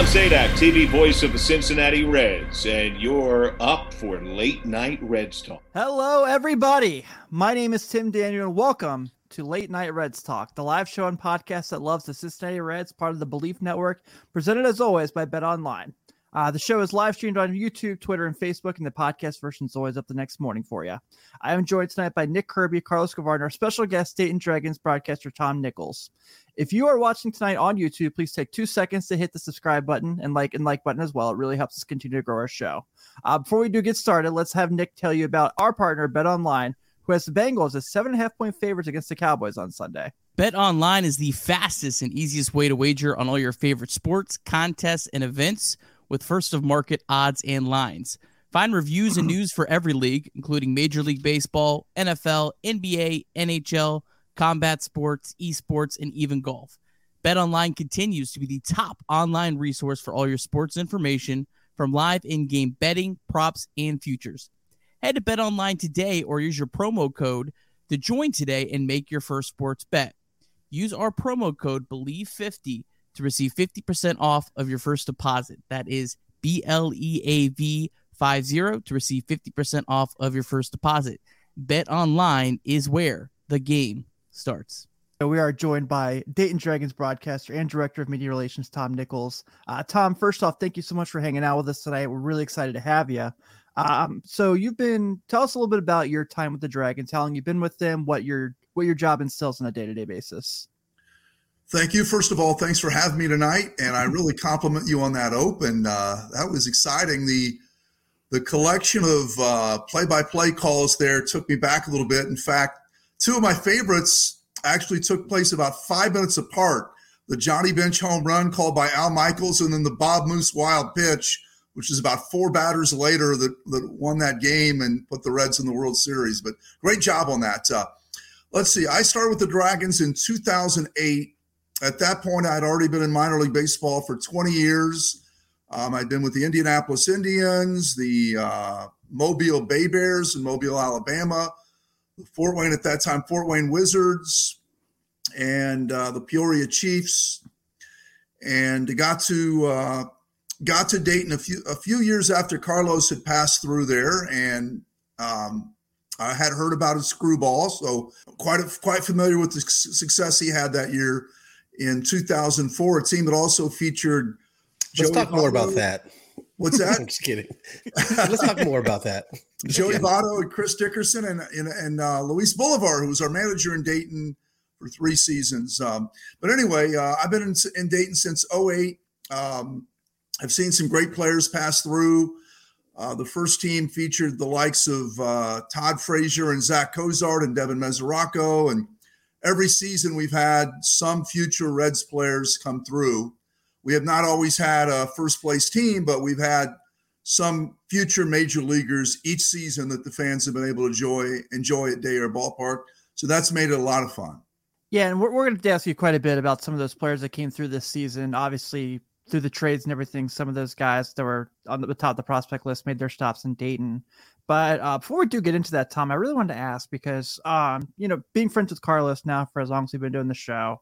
John Sadak, TV voice of the Cincinnati Reds, and you're up for Late Night Reds Talk. Hello, everybody. My name is Tim Daniel, and welcome to Late Night Reds Talk, the live show and podcast that loves the Cincinnati Reds, part of the Bleav Network, presented as always by Bet Online. Uh, the show is live streamed on YouTube, Twitter, and Facebook, and the podcast version is always up the next morning for you. I am joined tonight by Nick Kirby, Carlos Guevara, and our special guest, Dayton Dragons broadcaster Tom Nichols. If you are watching tonight on YouTube, please take two seconds to hit the subscribe button and like and like button as well. It really helps us continue to grow our show. Uh, before we do get started, let's have Nick tell you about our partner, Bet Online, who has the Bengals as seven and a half point favorites against the Cowboys on Sunday. Bet online is the fastest and easiest way to wager on all your favorite sports, contests, and events with first of market odds and lines. Find reviews and news for every league, including Major League Baseball, NFL, NBA, NHL, combat sports, esports, and even golf. BetOnline continues to be the top online resource for all your sports information from live in-game betting, props, and futures. Head to BetOnline today or use your promo code to join today and make your first sports bet. Use our promo code BLEAV50 to receive 50% off of your first deposit. That is B L E A V 50 to receive 50% off of your first deposit. Bet online is where the game starts. So we are joined by Dayton Dragons broadcaster and director of media relations, Tom Nichols. Uh, Tom, first off, thank you so much for hanging out with us tonight. We're really excited to have you. Um, so you've been tell us a little bit about your time with the Dragons, how long you've been with them, what your what your job instills on a day to day basis. Thank you. First of all, thanks for having me tonight, and I really compliment you on that open. Uh, that was exciting. The the collection of uh, play-by-play calls there took me back a little bit. In fact, two of my favorites actually took place about five minutes apart. The Johnny Bench home run called by Al Michaels, and then the Bob Moose wild pitch, which is about four batters later that, that won that game and put the Reds in the World Series. But great job on that. Uh, let's see. I started with the Dragons in 2008 at that point, I'd already been in minor league baseball for 20 years. Um, I'd been with the Indianapolis Indians, the uh, Mobile Bay Bears in Mobile, Alabama, the Fort Wayne at that time, Fort Wayne Wizards, and uh, the Peoria Chiefs. And got to uh, got to Dayton a few a few years after Carlos had passed through there, and um, I had heard about his screwball, so quite quite familiar with the success he had that year in 2004, a team that also featured. Let's Joey talk more about that. What's that? I'm just kidding. Let's talk more about that. Joey Votto and Chris Dickerson and and, and uh, Luis Bolivar, who was our manager in Dayton for three seasons. Um, but anyway, uh, I've been in, in, Dayton since 08. Um, I've seen some great players pass through. Uh, the first team featured the likes of uh, Todd Frazier and Zach Cozart and Devin Mesoraco and every season we've had some future Reds players come through. We have not always had a first place team, but we've had some future major leaguers each season that the fans have been able to enjoy enjoy at Day Air Ballpark. So that's made it a lot of fun. Yeah, and we're, we're going to ask you quite a bit about some of those players that came through this season. Obviously, through the trades and everything, some of those guys that were on the top of the prospect list made their stops in Dayton. But uh, before we do get into that, Tom, I really wanted to ask because, um, you know, being friends with Carlos now for as long as we've been doing the show,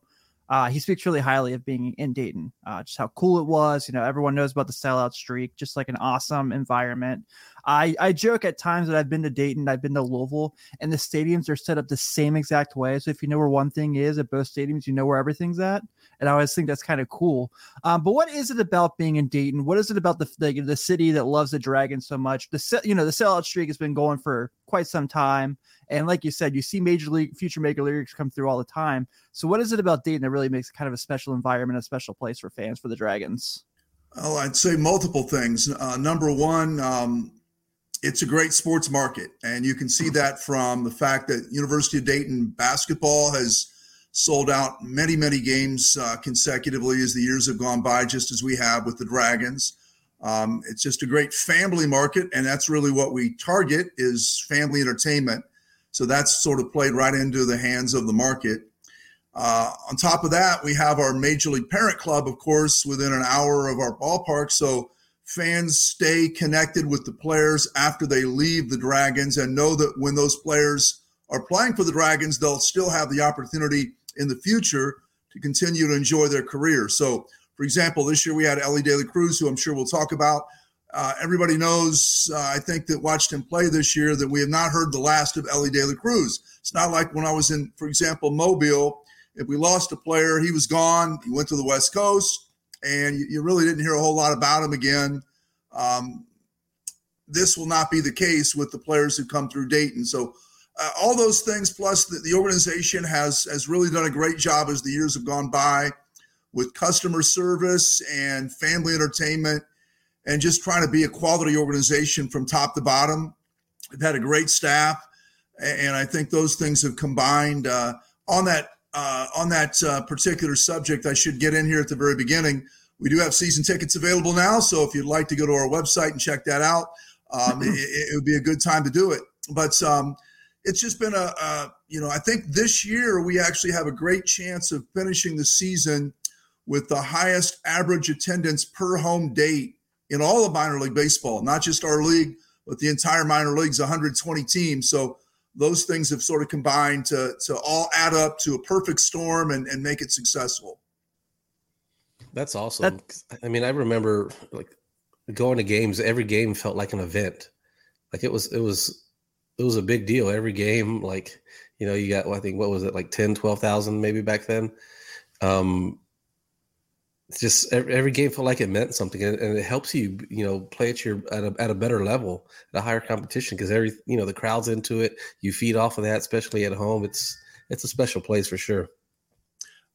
uh, he speaks really highly of being in Dayton, uh, just how cool it was. You know, everyone knows about the sellout streak, just like an awesome environment. I, I joke at times that I've been to Dayton, I've been to Louisville, and the stadiums are set up the same exact way. So if you know where one thing is at both stadiums, you know where everything's at. And I always think that's kind of cool. Um, but what is it about being in Dayton? What is it about the, the the city that loves the Dragons so much? The you know the sellout streak has been going for quite some time, and like you said, you see major league future major leaguers come through all the time. So what is it about Dayton that really makes it kind of a special environment, a special place for fans for the Dragons? Oh, I'd say multiple things. Uh, number one, um, it's a great sports market, and you can see that from the fact that University of Dayton basketball has sold out many, many games uh, consecutively as the years have gone by, just as we have with the Dragons. Um, it's just a great family market, and that's really what we target is family entertainment. So that's sort of played right into the hands of the market. Uh, on top of that, we have our Major League Parent Club, of course, within an hour of our ballpark. So fans stay connected with the players after they leave the Dragons and know that when those players are playing for the Dragons, they'll still have the opportunity in the future to continue to enjoy their career. So, for example, this year we had Elly De La Cruz, who I'm sure we'll talk about. Uh, everybody knows, uh, I think, that watched him play this year, that we have not heard the last of Elly De La Cruz. It's not like when I was in, for example, Mobile. If we lost a player, he was gone. He went to the West Coast and you, you, really didn't hear a whole lot about him again. Um, this will not be the case with the players who come through Dayton. So, uh, all those things, plus the, the organization has has really done a great job as the years have gone by with customer service and family entertainment, and just trying to be a quality organization from top to bottom. We've had a great staff, and I think those things have combined uh, on that uh, on that uh, particular subject, I should get in here at the very beginning. We do have season tickets available now, so if you'd like to go to our website and check that out, um, it, it, would be a good time to do it. But um, it's just been a, a, you know, I think this year we actually have a great chance of finishing the season with the highest average attendance per home date in all of minor league baseball, not just our league, but the entire minor leagues, 120 teams. So those things have sort of combined to to all add up to a perfect storm and, and make it successful. That's awesome. That, I mean, I remember like going to games. Every game felt like an event. Like it was, it was, it was a big deal. Every game, like you know, you got well, I think what was it like 10, 12,000 maybe back then. Um, just every, every, game felt like it meant something and, and, it helps you you know play at your at a, at a better level at a higher competition because every you know the crowd's into it you feed off of that especially at home it's it's a special place for sure.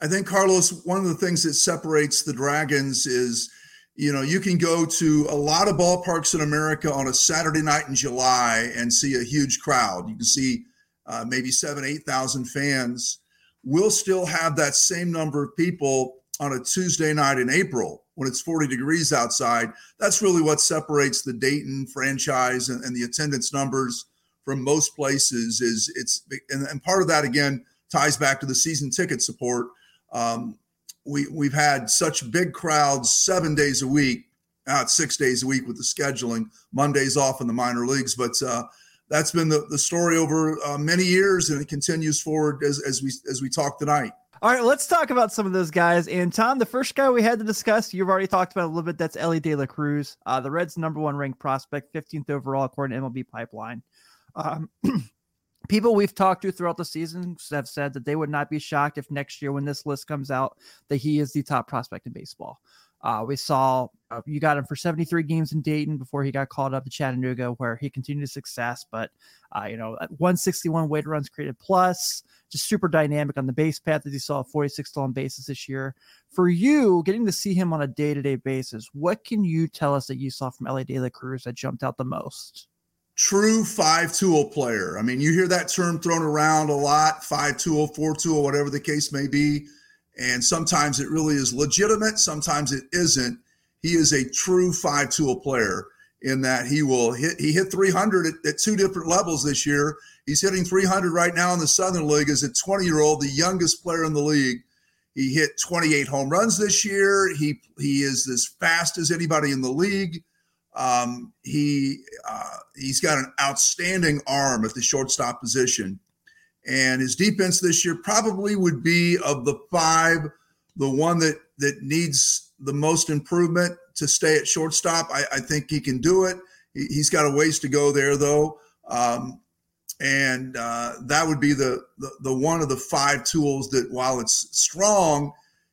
I think carlos one of the things that separates the dragons is you know you can go to a lot of ballparks in america on a saturday night in july and see a huge crowd. You can see uh, maybe seven eight thousand fans. We'll still have that same number of people on a Tuesday night in April when it's 40 degrees outside. That's really what separates the Dayton franchise and, and the attendance numbers from most places is it's and, and, part of that again ties back to the season ticket support. Um, we we've had such big crowds seven days a week, not six days a week with the scheduling. Mondays off in the minor leagues, but uh, that's been the, the story over uh, many years, and it continues forward as, as we as we talk tonight. All right, let's talk about some of those guys. And Tom, the first guy we had to discuss, you've already talked about a little bit. That's Elly De La Cruz, uh, the Reds' number one ranked prospect, 15th overall according to MLB Pipeline. Um, people we've talked to throughout the season have said that they would not be shocked if next year, when this list comes out, that he is the top prospect in baseball. Uh, we saw uh, you got him for 73 games in Dayton before he got called up to Chattanooga, where he continued his success. But uh, you know, 161 weighted runs created plus, just super dynamic on the base path as you saw 46 stolen bases this year. For you, getting to see him on a day to day basis, what can you tell us that you saw from Elly De La Cruz that jumped out the most? True five tool player. I mean, you hear that term thrown around a lot five tool, four tool, whatever the case may be and sometimes it really is legitimate, sometimes it isn't. He is a true five tool player in that he will hit he hit 300 at, at, two different levels this year. He's hitting 300 right now in the Southern League as a 20 year old, the youngest player in the league. He hit 28 home runs this year. He he is as fast as anybody in the league. Um, he uh, he's got an outstanding arm at the shortstop position. And his defense this year probably would be of the five, the one that that needs the most improvement to stay at shortstop. I, I think he can do it. He, has got a ways to go there, though. Um, and uh, that would be the, the the one of the five tools that, while it's strong,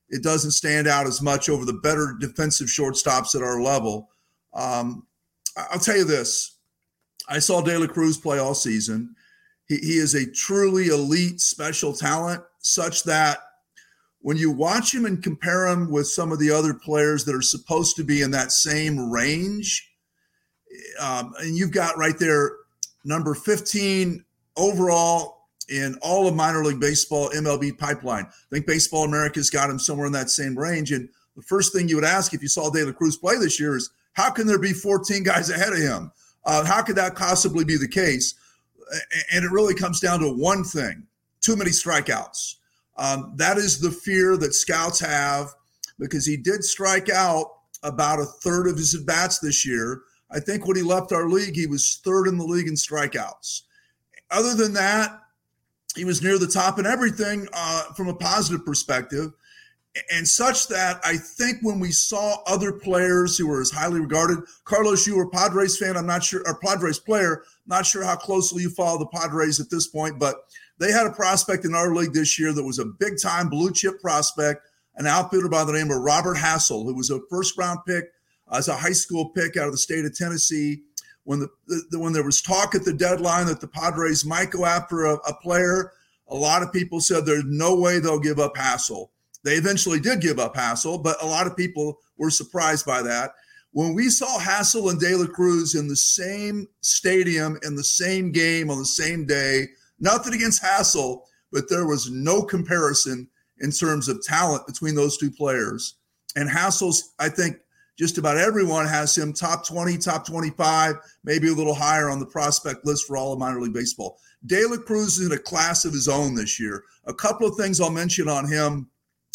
it doesn't stand out as much over the better defensive shortstops at our level. Um, I'll tell you this: I saw De La Cruz play all season. He, he is a truly elite special talent, such that when you watch him and compare him with some of the other players that are supposed to be in that same range, um, and you've got right there number 15 overall in all of minor league baseball MLB pipeline. I think Baseball America's got him somewhere in that same range. And the first thing you would ask if you saw De La Cruz play this year is how can there be 14 guys ahead of him? Uh, how could that possibly be the case? And it really comes down to one thing too many strikeouts. Um, that is the fear that scouts have because he did strike out about a third of his at bats this year. I think when he left our league, he was third in the league in strikeouts. Other than that, he was near the top in everything uh, from a positive perspective. And such that I think when we saw other players who were as highly regarded, Carlos, you were a Padres fan. I'm not sure, or Padres player. Not sure how closely you follow the Padres at this point, but they had a prospect in our league this year that was a big time blue chip prospect, an outfielder by the name of Robert Hassell, who was a first round pick uh, as a high school pick out of the state of Tennessee when the, the, when there was talk at the deadline that the Padres might go after a, a player, a lot of people said there's no way they'll give up Hassell. They eventually did give up Hassell, but a lot of people were surprised by that. When we saw Hassell and De La Cruz in the same stadium in the same game on the same day, nothing against Hassell, but there was no comparison in terms of talent between those two players. And Hassell's, I think, just about everyone has him top 20, top 25, maybe a little higher on the prospect list for all of minor league baseball. De La Cruz is in a class of his own this year. A couple of things I'll mention on him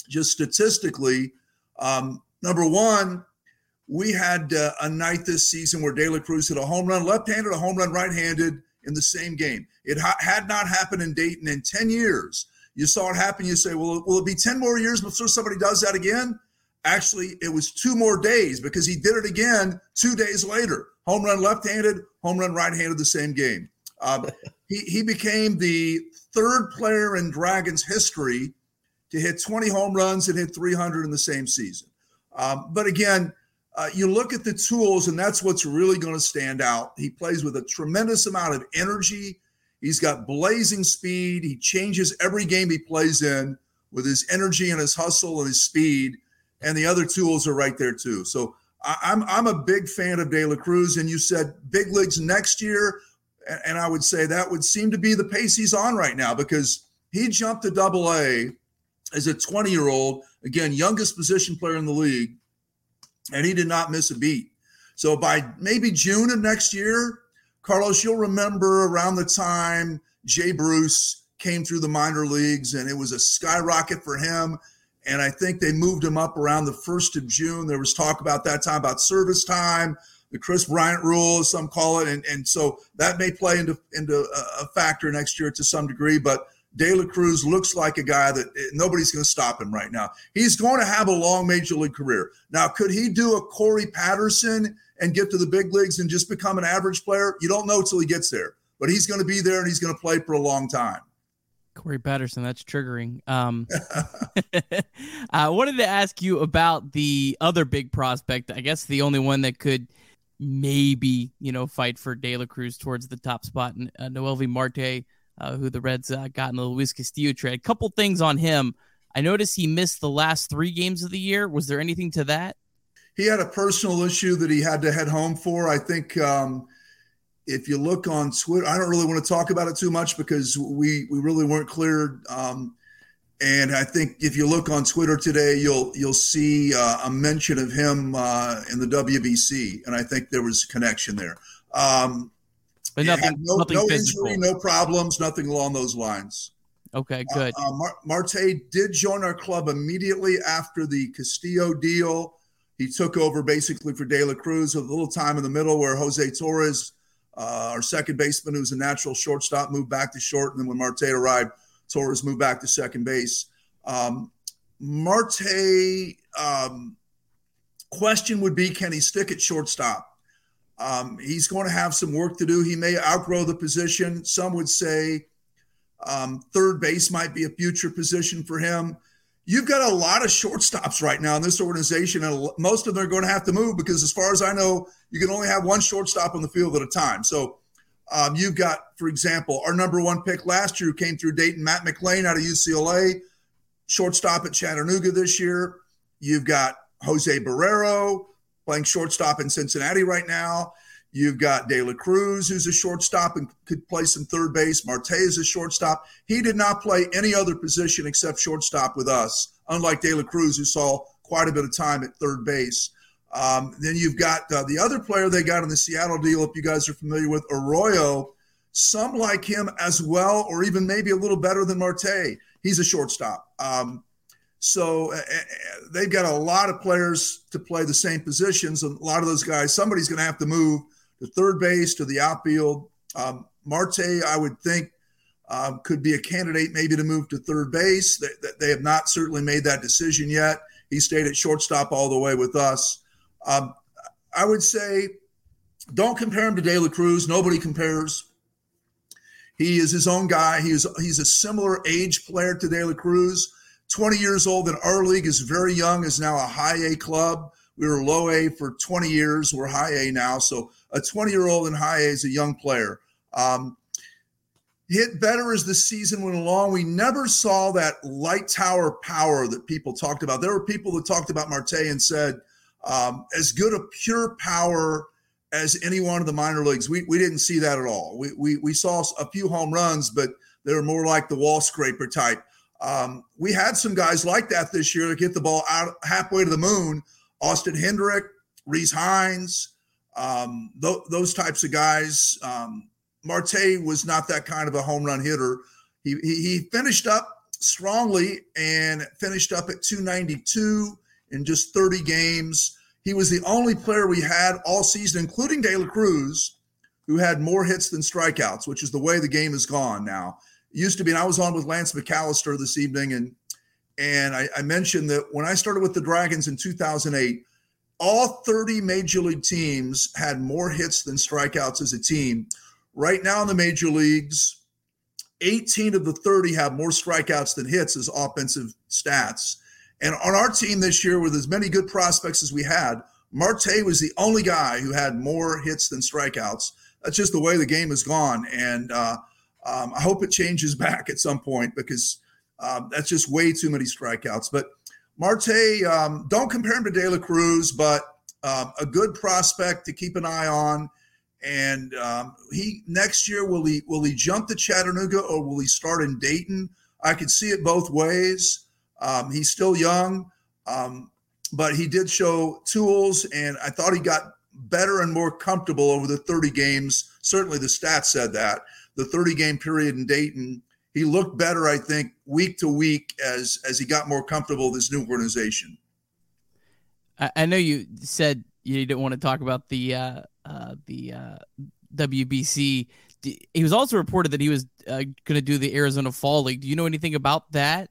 just statistically. Um, number one, we had uh, a night this season where De La Cruz hit a home run left handed, a home run right handed in the same game. It ha- had not happened in Dayton in 10 years. You saw it happen. You say, well, will it be 10 more years before somebody does that again? Actually, it was two more days because he did it again two days later. Home run left handed, home run right handed, the same game. Um, he, he became the third player in Dragons history to hit 20 home runs and hit 300 in the same season. Um, but again, uh, you look at the tools, and that's what's really going to stand out. He plays with a tremendous amount of energy. He's got blazing speed. He changes every game he plays in with his energy and his hustle and his speed and the other tools are right there too. So I, am I'm, I'm a big fan of De La Cruz, and you said big leagues next year, and I would say that would seem to be the pace he's on right now because he jumped to Double A as a 20 year old, again youngest position player in the league, and he did not miss a beat. So by maybe June of next year, Carlos, you'll remember around the time Jay Bruce came through the minor leagues, and it was a skyrocket for him and I think they moved him up around the first of June. There was talk about that time about service time, the Kris Bryant rule, as some call it, and and so that may play into into a factor next year to some degree. But De La Cruz looks like a guy that eh, nobody's going to stop him right now. He's going to have a long major league career. Now, could he do a Corey Patterson and get to the big leagues and just become an average player? You don't know until he gets there, but he's going to be there and he's going to play for a long time. Corey Patterson, that's triggering. Um, I wanted to ask you about the other big prospect. I guess the only one that could maybe, you know, fight for De La Cruz towards the top spot, and uh, Noelvi Marte, uh, who the Reds uh, got in the Luis Castillo trade. Couple things on him. I noticed he missed the last three games of the year. Was there anything to that? He had a personal issue that he had to head home for. I think um, if you look on Twitter, I don't really want to talk about it too much because we we really weren't clear. Um, and I think if you look on Twitter today, you'll you'll see uh, a mention of him uh, in the WBC, and I think there was a connection there. Um, but nothing, no, nothing no physical. injury, no problems, nothing along those lines. Okay, good. Uh, uh Mar- Marte did join our club immediately after the Castillo deal. He took over basically for De La Cruz with a little time in the middle where Jose Torres uh, our second baseman, who's a natural shortstop, moved back to short. And then when Marte arrived, Torres moved back to second base. Um, Marte, um, question would be can he stick at shortstop? Um, he's going to have some work to do. He may outgrow the position. Some would say um, third base might be a future position for him you've got a lot of shortstops right now in this organization, and most of them are going to have to move because, as far as I know, you can only have one shortstop on the field at a time. So um, you've got, for example, our number one pick last year came through Dayton, Matt McLain out of UCLA, shortstop at Chattanooga this year. You've got Jose Barrero playing shortstop in Cincinnati right now. You've got De La Cruz, who's a shortstop and could play some third base. Marte is a shortstop. He did not play any other position except shortstop with us, unlike De La Cruz, who saw quite a bit of time at third base. Um, then you've got uh, the other player they got in the Seattle deal, if you guys are familiar with, Arroyo, some like him as well, or even maybe a little better than Marte. He's a shortstop. Um, so uh, they've got a lot of players to play the same positions. And a lot of those guys, somebody's going to have to move to third base, to the outfield. Um, Marte, I would think, um, could be a candidate maybe to move to third base. They, they, have not certainly made that decision yet. He stayed at shortstop all the way with us. Um, I would say don't compare him to De La Cruz. Nobody compares. He is his own guy. He is he's a similar age player to De La Cruz. 20 years old in our league is very young, is now a high A club. We were low A for 20 years. We're high A now. So a 20 year old in high A is a young player. Um, hit better as the season went along. We never saw that light tower power that people talked about. There were people that talked about Marte and said, um, as good a pure power as any one of the minor leagues. We, we didn't see that at all. We, we, we saw a few home runs, but they were more like the wall scraper type. Um, we had some guys like that this year to get the ball out halfway to the moon. Austin Hendrick, Rece Hinds, um, th- those types of guys. Um, Marte was not that kind of a home run hitter. He, he, he finished up strongly and finished up at 292 in just 30 games. He was the only player we had all season, including De La Cruz, who had more hits than strikeouts, which is the way the game has gone now. Used to be, and I was on with Lance McAlister this evening, and and I, I mentioned that when I started with the Dragons in 2008, all 30 major league teams had more hits than strikeouts as a team. Right now in the major leagues, 18 of the 30 have more strikeouts than hits as offensive stats. And on our team this year, with as many good prospects as we had, Marte was the only guy who had more hits than strikeouts. That's just the way the game has gone. And uh, um, I hope it changes back at some point because um, that's just way too many strikeouts. But Marte, um, don't compare him to De La Cruz, but um, a good prospect to keep an eye on. And um, he next year will he will he jump to Chattanooga or will he start in Dayton? I could see it both ways. Um, he's still young, but he did show tools, and I thought he got better and more comfortable over the 30 games. Certainly, the stats said that the 30 game period in Dayton, he looked better. I think week to week as as he got more comfortable with his new organization. I know you said you didn't want to talk about the uh, uh, the uh, WBC. He was also reported that he was uh, going to do the Arizona Fall League. Do you know anything about that?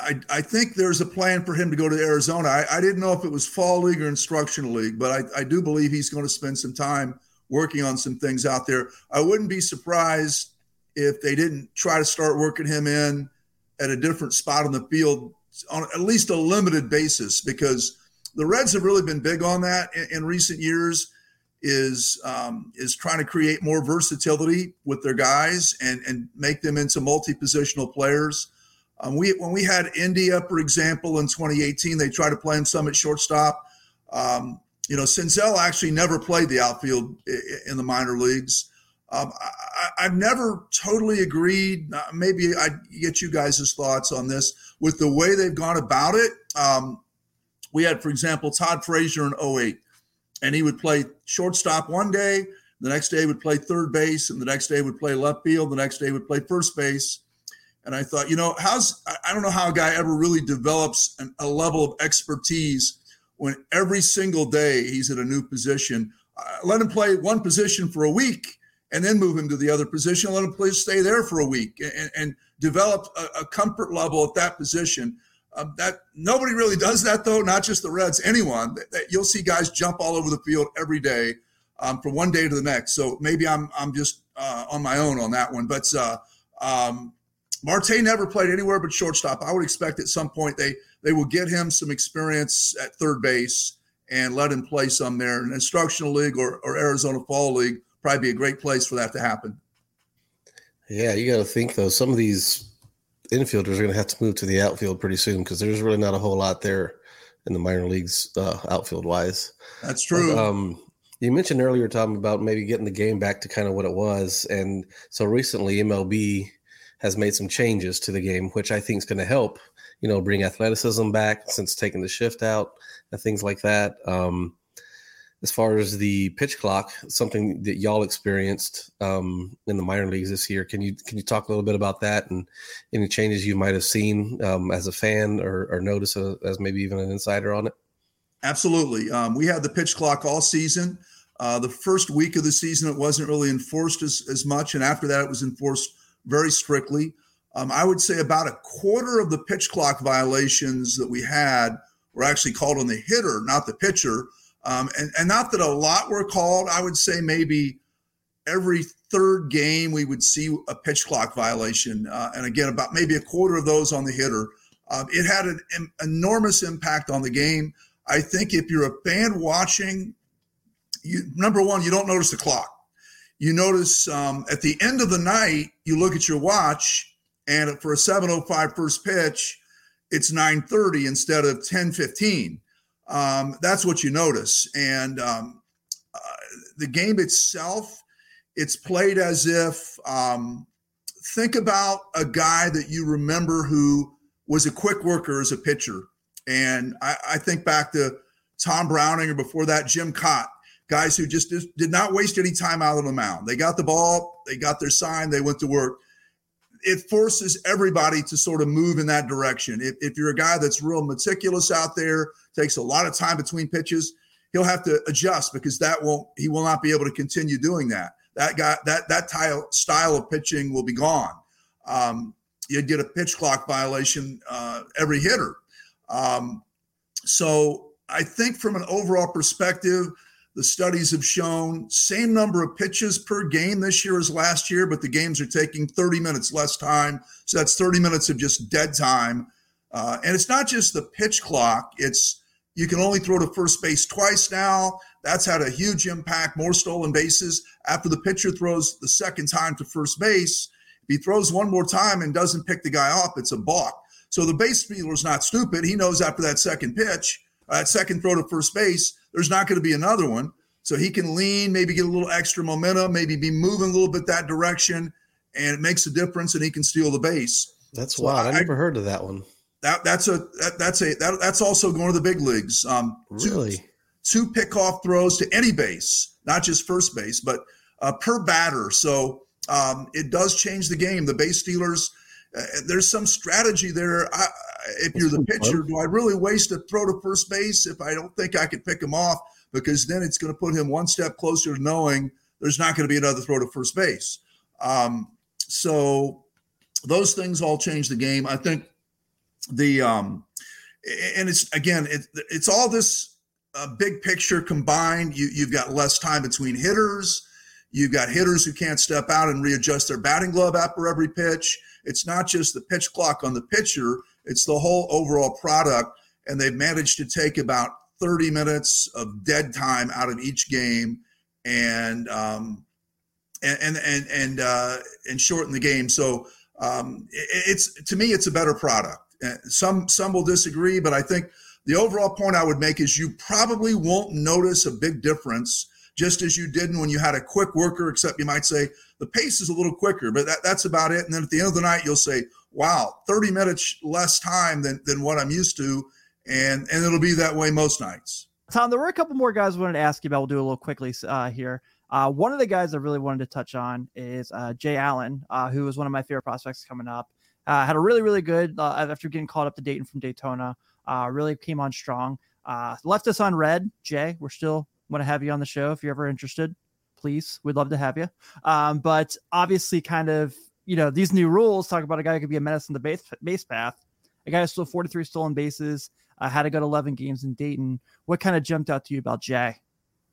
I, I think there's a plan for him to go to Arizona. I, I didn't know if it was fall league or instructional league, but I, I do believe he's going to spend some time working on some things out there. I wouldn't be surprised if they didn't try to start working him in at a different spot on the field on at least a limited basis because the Reds have really been big on that in, in recent years. Is um, is trying to create more versatility with their guys and and make them into multi positional players. Um, we when we had India, for example, in 2018, they tried to play him some at shortstop. Um, you know, Senzel actually never played the outfield in the minor leagues. Um, I, have never totally agreed. Uh, maybe I get you guys' thoughts on this with the way they've gone about it. Um, we had, for example, Todd Frazier in 08, and he would play shortstop one day, the next day would play third base, and the next day would play left field, the next day would play first base. And I thought, you know, how's I don't know how a guy ever really develops an, a level of expertise when every single day he's at a new position. Uh, let him play one position for a week and then move him to the other position. Let him play, stay there for a week and, and develop a, a, comfort level at that position. Um, that nobody really does that though, not just the Reds. Anyone that, that you'll see guys jump all over the field every day um, from one day to the next. So maybe I'm I'm just uh, on my own on that one, but uh, um, Marte never played anywhere but shortstop. I would expect at some point they they will get him some experience at third base and let him play some there. An instructional league or, or Arizona Fall League probably be a great place for that to happen. Yeah, you got to think though. Some of these infielders are going to have to move to the outfield pretty soon because there's really not a whole lot there in the minor leagues uh, outfield wise. That's true. Um, you mentioned earlier, Tom, about maybe getting the game back to kind of what it was, and so recently MLB has made some changes to the game, which I think is going to help, you know, bring athleticism back since taking the shift out and things like that. Um, as far as the pitch clock, something that y'all experienced um, in the minor leagues this year. Can you can you talk a little bit about that and any changes you might have seen um, as a fan or, or notice a, as maybe even an insider on it? Absolutely. Um, we had the pitch clock all season. Uh, the first week of the season, it wasn't really enforced as, as much. And after that, it was enforced very strictly. Um, I would say about a quarter of the pitch clock violations that we had were actually called on the hitter, not the pitcher. Um, and, and not that a lot were called. I would say maybe every third game we would see a pitch clock violation. Uh, and again, about maybe a quarter of those on the hitter. Um, it had an, an enormous impact on the game. I think if you're a fan watching, you, number one, you don't notice the clock. You notice um, at the end of the night, you look at your watch, and for a 7:05 first pitch, it's 9:30 instead of 10:15 um, that's what you notice. And um, uh, the game itself, it's played as if um, think about a guy that you remember who was a quick worker as a pitcher. And I, I think back to Tom Browning or before that, Jim Kaat, guys who just did not waste any time out on the mound. They got the ball, they got their sign, they went to work it forces everybody to sort of move in that direction. If, if you're a guy that's real meticulous out there, takes a lot of time between pitches, he'll have to adjust because that won't he will not be able to continue doing that. That guy that that tile, style of pitching will be gone. Um, you'd get a pitch clock violation uh, every hitter. Um, so I think from an overall perspective, the studies have shown same number of pitches per game this year as last year, but the games are taking 30 minutes less time. So that's 30 minutes of just dead time. Uh, and it's not just the pitch clock, it's you can only throw to first base twice now. That's had a huge impact, more stolen bases. After the pitcher throws the second time to first base, if he throws one more time and doesn't pick the guy off, it's a balk. So the base fielder is not stupid. He knows after that second pitch, uh, that second throw to first base, there's not going to be another one. So he can lean, maybe get a little extra momentum, maybe be moving a little bit that direction, and it makes a difference, and he can steal the base. That's so wild. I, I, never heard of that one. That that's a that, that's a that, that's also going to the big leagues. Um, really, two, two pickoff throws to any base, not just first base, but uh, per batter. So um, it does change the game. The base stealers. Uh, there's some strategy there. I, if you're the pitcher, do I really waste a throw to first base if I don't think I could pick him off? Because then it's going to put him one step closer to knowing there's not going to be another throw to first base. Um, so those things all change the game. I think the um, and it's again it, it's all this uh, big picture combined. You you've got less time between hitters. You've got hitters who can't step out and readjust their batting glove after every pitch. It's not just the pitch clock on the pitcher, it's the whole overall product. And they've managed to take about 30 minutes of dead time out of each game and um, and and and uh, and shorten the game. So um, it's to me, it's a better product. Some some will disagree, but I think the overall point I would make is you probably won't notice a big difference just as you didn't when you had a quick worker, except you might say the pace is a little quicker, but that, that's about it. And then at the end of the night, you'll say, wow, 30 minutes less time than, than what I'm used to. And, and it'll be that way most nights. Tom, there were a couple more guys I wanted to ask you about. We'll do a little quickly uh, here. Uh, one of the guys I really wanted to touch on is uh, Jay Allen, uh, who was one of my favorite prospects coming up. Uh, had a really, really good uh, after getting caught up to Dayton from Daytona. really came on strong. left us on read. Jay, we're still want to have you on the show if you're ever interested. Please, we'd love to have you. Um, but obviously, kind of, you know, these new rules talk about a guy who could be a menace in the base, base path. A guy who stole 43 stolen bases, uh, had to go to 11 games in Dayton. What kind of jumped out to you about Jay?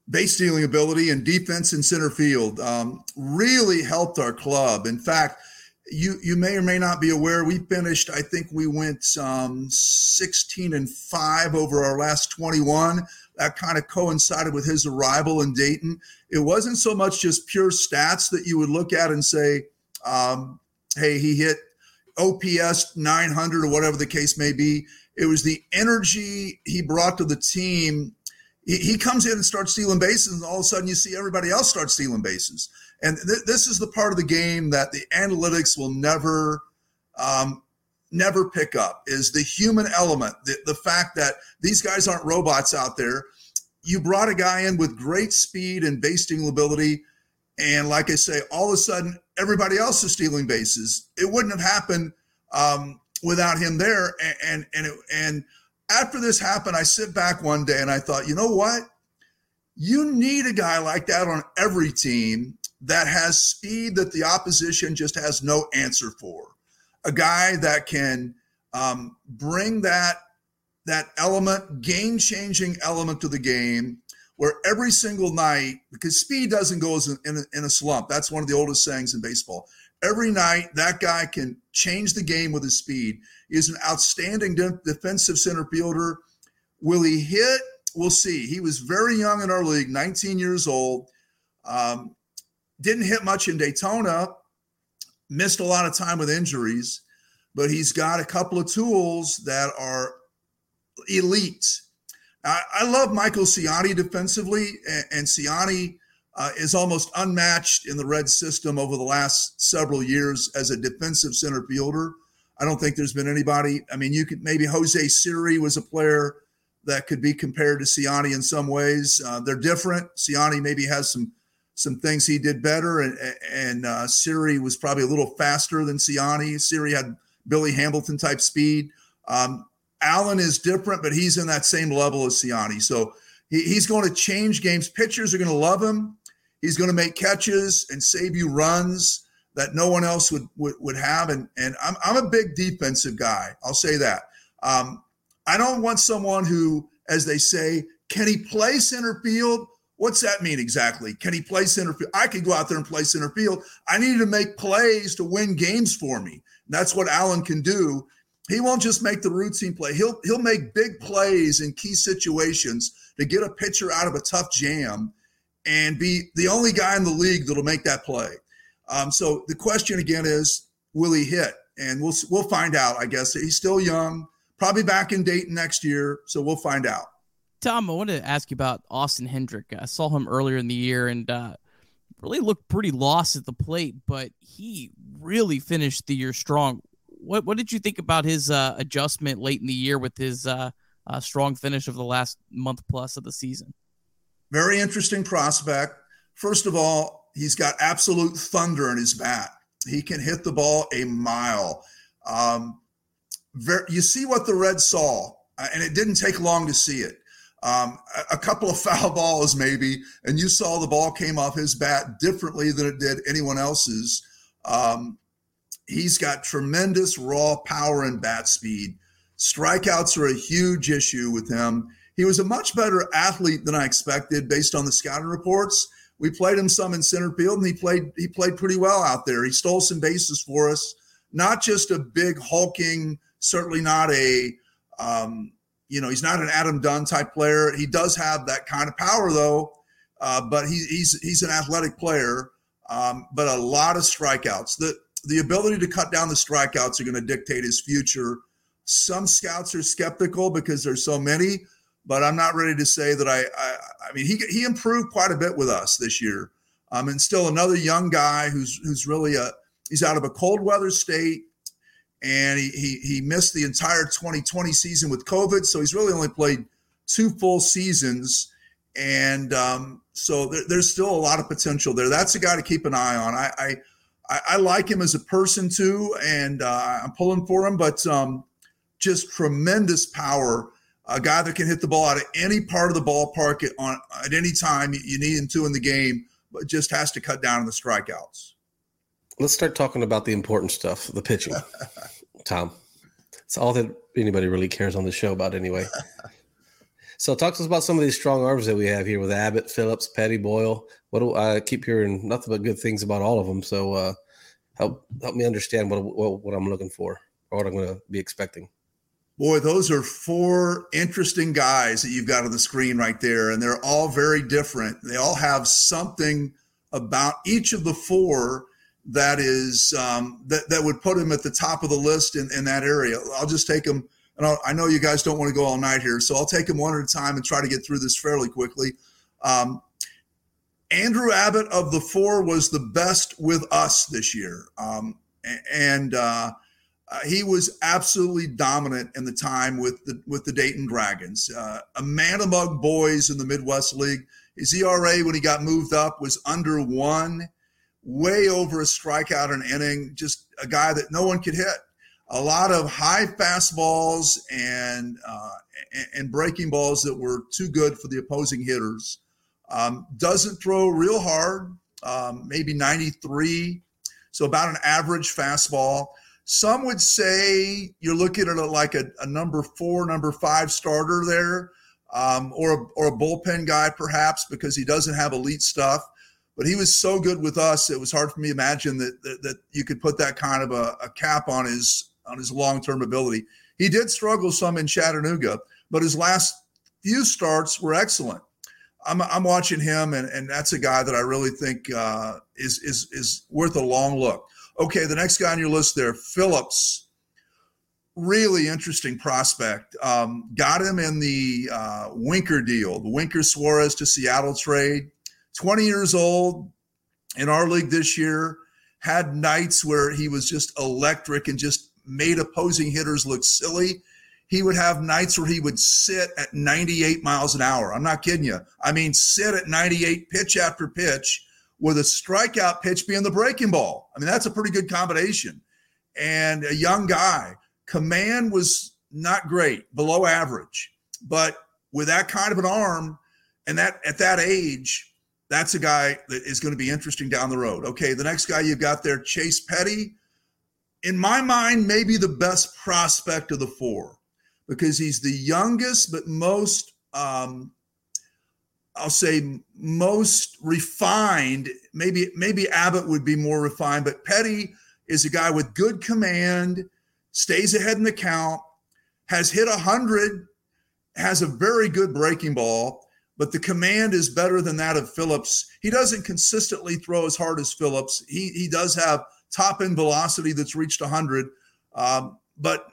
Base stealing ability and defense in center field um, really helped our club. In fact, you you may or may not be aware we finished i think we went um, 16 and 5 over our last 21 that kind of coincided with his arrival in Dayton. It wasn't so much just pure stats that you would look at and say, um, hey, he hit OPS 900 or whatever the case may be. It was the energy he brought to the team. He, he comes in and starts stealing bases, and all of a sudden you see everybody else start stealing bases. And th- this is the part of the game that the analytics will never um, never pick up is the human element, the, the fact that these guys aren't robots out there. you brought a guy in with great speed and base stealing ability. And like I say, all of a sudden, everybody else is stealing bases. It wouldn't have happened um, without him there. And and and, it, and after this happened, I sit back one day and I thought, you know what? You need a guy like that on every team that has speed that the opposition just has no answer for. A guy that can um, bring that that element, game changing element to the game, where every single night, because speed doesn't go in a, in a slump. That's one of the oldest sayings in baseball. Every night, that guy can change the game with his speed. He's an outstanding de- defensive center fielder. Will he hit? We'll see. He was very young in our league, 19 years old. Um, didn't hit much in Daytona, missed a lot of time with injuries, but he's got a couple of tools that are elite. I, I love Michael Siani defensively, and, and Siani uh, is almost unmatched in the red system over the last several years as a defensive center fielder. I don't think there's been anybody. I mean, you could maybe Jose Siri was a player that could be compared to Siani in some ways. Uh, they're different. Siani maybe has some some things he did better, and and uh, Siri was probably a little faster than Siani. Siri had Billy Hamilton type speed. Um, Allen is different, but he's in that same level as Siani. So he, he's going to change games. Pitchers are going to love him. He's going to make catches and save you runs that no one else would would, would have. And and I'm I'm a big defensive guy. I'll say that. Um, I don't want someone who, as they say, can he play center field? What's that mean exactly? Can he play center field? I could go out there and play center field. I need to make plays to win games for me. And that's what Allen can do. He won't just make the routine play. He'll he'll make big plays in key situations to get a pitcher out of a tough jam and be the only guy in the league that'll make that play. Um, so the question again is, will he hit? And we'll we'll find out. I guess he's still young, probably back in Dayton next year. So we'll find out. Tom, I wanted to ask you about Austin Hendrick. I saw him earlier in the year and uh, really looked pretty lost at the plate, but he really finished the year strong. What what did you think about his uh, adjustment late in the year with his uh, uh strong finish of the last month plus of the season? Very interesting prospect. First of all, he's got absolute thunder in his bat. He can hit the ball a mile. Um, very, you see what the Reds saw, uh, and it didn't take long to see it um, a, couple of foul balls maybe, and you saw the ball came off his bat differently than it did anyone else's. Um, he's got tremendous raw power and bat speed. Strikeouts are a huge issue with him. He was a much better athlete than I expected based on the scouting reports. We played him some in center field, and he played he played pretty well out there. He stole some bases for us. Not just a big hulking, certainly not a um, you know, he's not an Adam Dunn type player. He does have that kind of power though, uh, but he, he's he's an athletic player. Um, but a lot of strikeouts. The the ability to cut down the strikeouts are going to dictate his future. Some scouts are skeptical because there's so many, but I'm not ready to say that I. I, I mean, he he improved quite a bit with us this year. Um, and still another young guy who's who's really a he's out of a cold weather state and he, he, he missed the entire 2020 season with COVID. So he's really only played two full seasons. And um, so there, there's still a lot of potential there. That's a guy to keep an eye on. I, I, I like him as a person too, and uh, I'm pulling for him, but um, just tremendous power. A guy that can hit the ball out of any part of the ballpark at, on, at any time you need him to in the game, but just has to cut down on the strikeouts. Let's start talking about the important stuff, the pitching. Tom, it's all that anybody really cares on the show about, anyway. so, talk to us about some of these strong arms that we have here with Abbott, Phillips, Petty, Boyle. What do I keep hearing nothing but good things about all of them? So, uh, help help me understand what, what what I'm looking for or what I'm going to be expecting. Boy, those are four interesting guys that you've got on the screen right there, and they're all very different. They all have something about each of the four that is um, that that would put him at the top of the list in, in that area. I'll just take him, and I'll, i know you guys don't want to go all night here, so I'll take him one at a time and try to get through this fairly quickly. Um, Andrew Abbott of the four was the best with us this year, um, and uh, Uh, he was absolutely dominant in the time with the with the Dayton Dragons. Uh, a man among boys in the Midwest League. His ERA when he got moved up was under one, way over a strikeout an inning. Just a guy that no one could hit. A lot of high fastballs and uh, and breaking balls that were too good for the opposing hitters. Um, doesn't throw real hard, um, maybe 93, so about an average fastball. Some would say you're looking at a, like a, a, number four, number five starter there, um, or a, or a bullpen guy perhaps because he doesn't have elite stuff. But he was so good with us, it was hard for me to imagine that that, that you could put that kind of a, a cap on his on his long term ability. He did struggle some in Chattanooga, but his last few starts were excellent. I'm, I'm watching him, and, and that's a guy that I really think uh, is is is worth a long look. Okay, the next guy on your list there, Phillips. Really interesting prospect. Um, got him in the uh, Winker deal, the Winker Suarez to Seattle trade. 20 years old in our league this year. Had nights where he was just electric and just made opposing hitters look silly he would have nights where he would sit at 98 miles an hour. I'm not kidding you. I mean, sit at 98 pitch after pitch with a strikeout pitch being the breaking ball. I mean, that's a pretty good combination. And a young guy, command was not great, below average. But with that kind of an arm and that at that age, that's a guy that is going to be interesting down the road. Okay, the next guy you've got there, Chase Petty. In my mind, maybe the best prospect of the four because he's the youngest but most um, I'll say most refined. Maybe maybe Abbott would be more refined, but Petty is a guy with good command, stays ahead in the count, has hit a hundred, has a very good breaking ball, but the command is better than that of Phillips. He doesn't consistently throw as hard as Phillips. He he does have top end velocity that's reached 100, um, but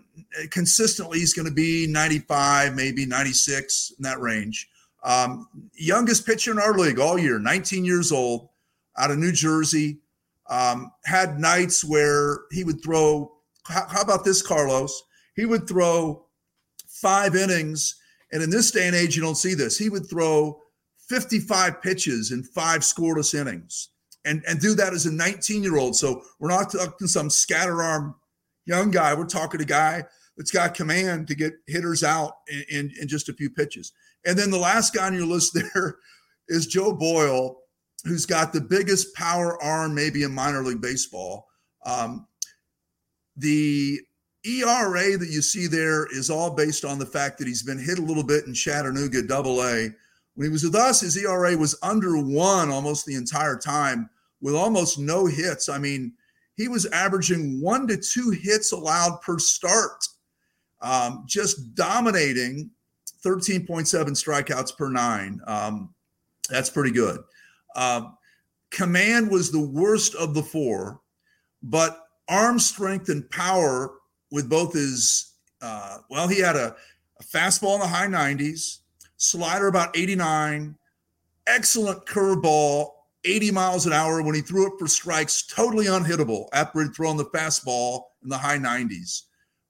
consistently he's going to be 95, maybe 96 in that range. Um, youngest pitcher in our league all year, 19 years old, out of New Jersey. Um, had nights where he would throw. How, how about this, Carlos? He would throw five innings, and in this day and age, you don't see this. He would throw 55 pitches in five scoreless innings, and and do that as a 19 year old. So we're not talking some scatter arm young guy. We're talking a guy that's got command to get hitters out in, in, in just a few pitches. And then the last guy on your list there is Joe Boyle, who's got the biggest power arm maybe in minor league baseball. Um, the ERA that you see there is all based on the fact that he's been hit a little bit in Chattanooga Double A. When he was with us, his ERA was under one almost the entire time with almost no hits. I mean, he was averaging one to two hits allowed per start, um, just dominating 13.7 strikeouts per nine. Um, that's pretty good. Uh, command was the worst of the four, but arm strength and power with both his, uh, well, he had a, a fastball in the high 90s, slider about 89, excellent curveball, 80 miles an hour when he threw it for strikes, totally unhittable after he'd thrown the fastball in the high 90s.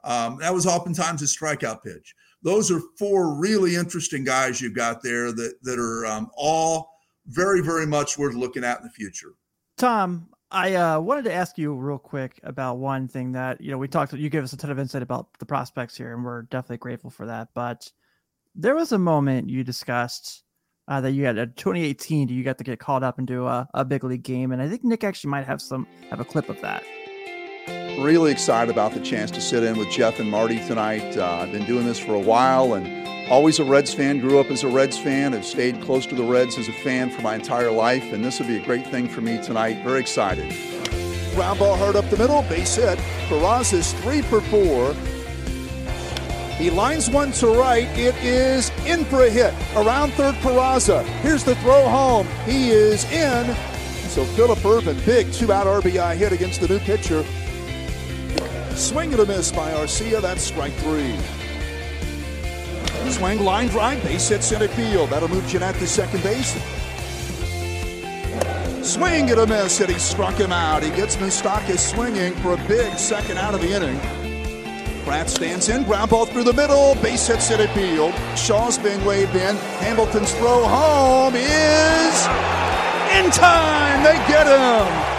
Um, that was oftentimes his strikeout pitch. Those are four really interesting guys you've got there that that are um, all very, very much worth looking at in the future. Tom, I uh, wanted to ask you real quick about one thing that you know we talked. You gave us a ton of insight about the prospects here, and we're definitely grateful for that. But there was a moment you discussed uh, that you had in 2018 you got to get called up into a, a big league game and i think nick actually might have some have a clip of that really excited about the chance to sit in with jeff and marty tonight uh, i've been doing this for a while and always a reds fan grew up as a reds fan have stayed close to the reds as a fan for my entire life and this will be a great thing for me tonight very excited ground ball hard up the middle base hit Peraza's three for four he lines one to right. It is in for a hit. Around third, Peraza. Here's the throw home. He is in. So Phillip Ervin, big two-out RBI hit against the new pitcher. Swing and a miss by Arcia. That's strike three. Swing, line drive, base hit center field. That'll move Gennett to second base. Swing and a miss, and he struck him out. He gets Moustakas swinging for a big second out of the inning. Pratt stands in, ground ball through the middle, base hit center field. Shaw's being waved in. Hamilton's throw home is in time. They get him.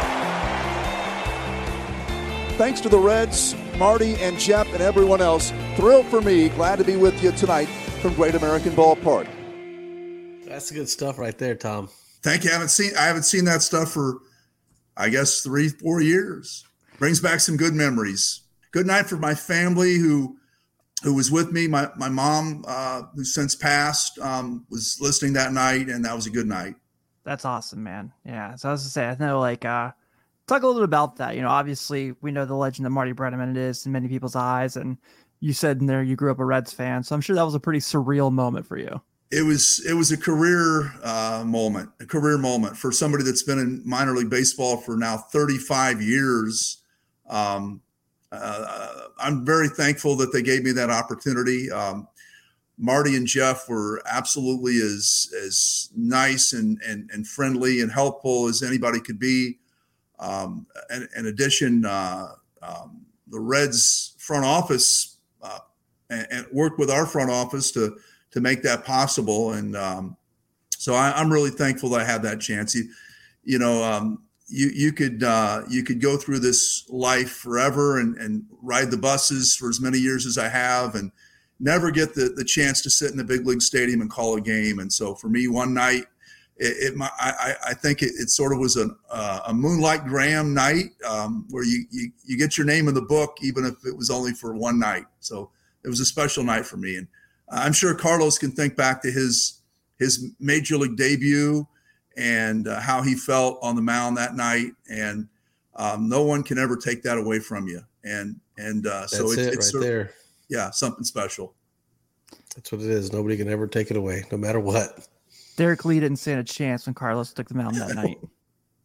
Thanks to the Reds, Marty and Jeff and everyone else. Thrilled for me. Glad to be with you tonight from Great American Ballpark. That's good stuff right there, Tom. Thank you. I haven't seen I haven't seen that stuff for I guess three, four years. Brings back some good memories. Good night for my family who who was with me. My my mom, uh, who's since passed, um, was listening that night, and that was a good night. That's awesome, man. Yeah. So I was to say, I know like uh talk a little bit about that. You know, obviously we know the legend that Marty Brennaman is in many people's eyes, and you said in there you grew up a Reds fan, so I'm sure that was a pretty surreal moment for you. It was it was a career uh, moment, a career moment for somebody that's been in minor league baseball for now 35 years. Um, uh, I'm very thankful that they gave me that opportunity. Um, Marty and Jeff were absolutely as as nice and and, and friendly and helpful as anybody could be. Um, and, in addition, uh, um, the Reds front office uh, and, and, worked with our front office to to make that possible. And um, so I, am really thankful that I had that chance. You, you know, um, you you could uh, you could go through this life forever and, and ride the buses for as many years as I have and never get the the chance to sit in the big league stadium and call a game. And so for me, one night it, it I, I think it, it, sort of was a, uh, a Moonlight Graham night um, where you, you, you get your name in the book, even if it was only for one night. So it was a special night for me. And I'm sure Carlos can think back to his, his major league debut and uh, how he felt on the mound that night. And um, no one can ever take that away from you. And, and uh, so it, it's right sort of, there. Yeah. Something special. That's what it is. Nobody can ever take it away, no matter what. Derrek Lee didn't stand a chance when Carlos took the mound that night.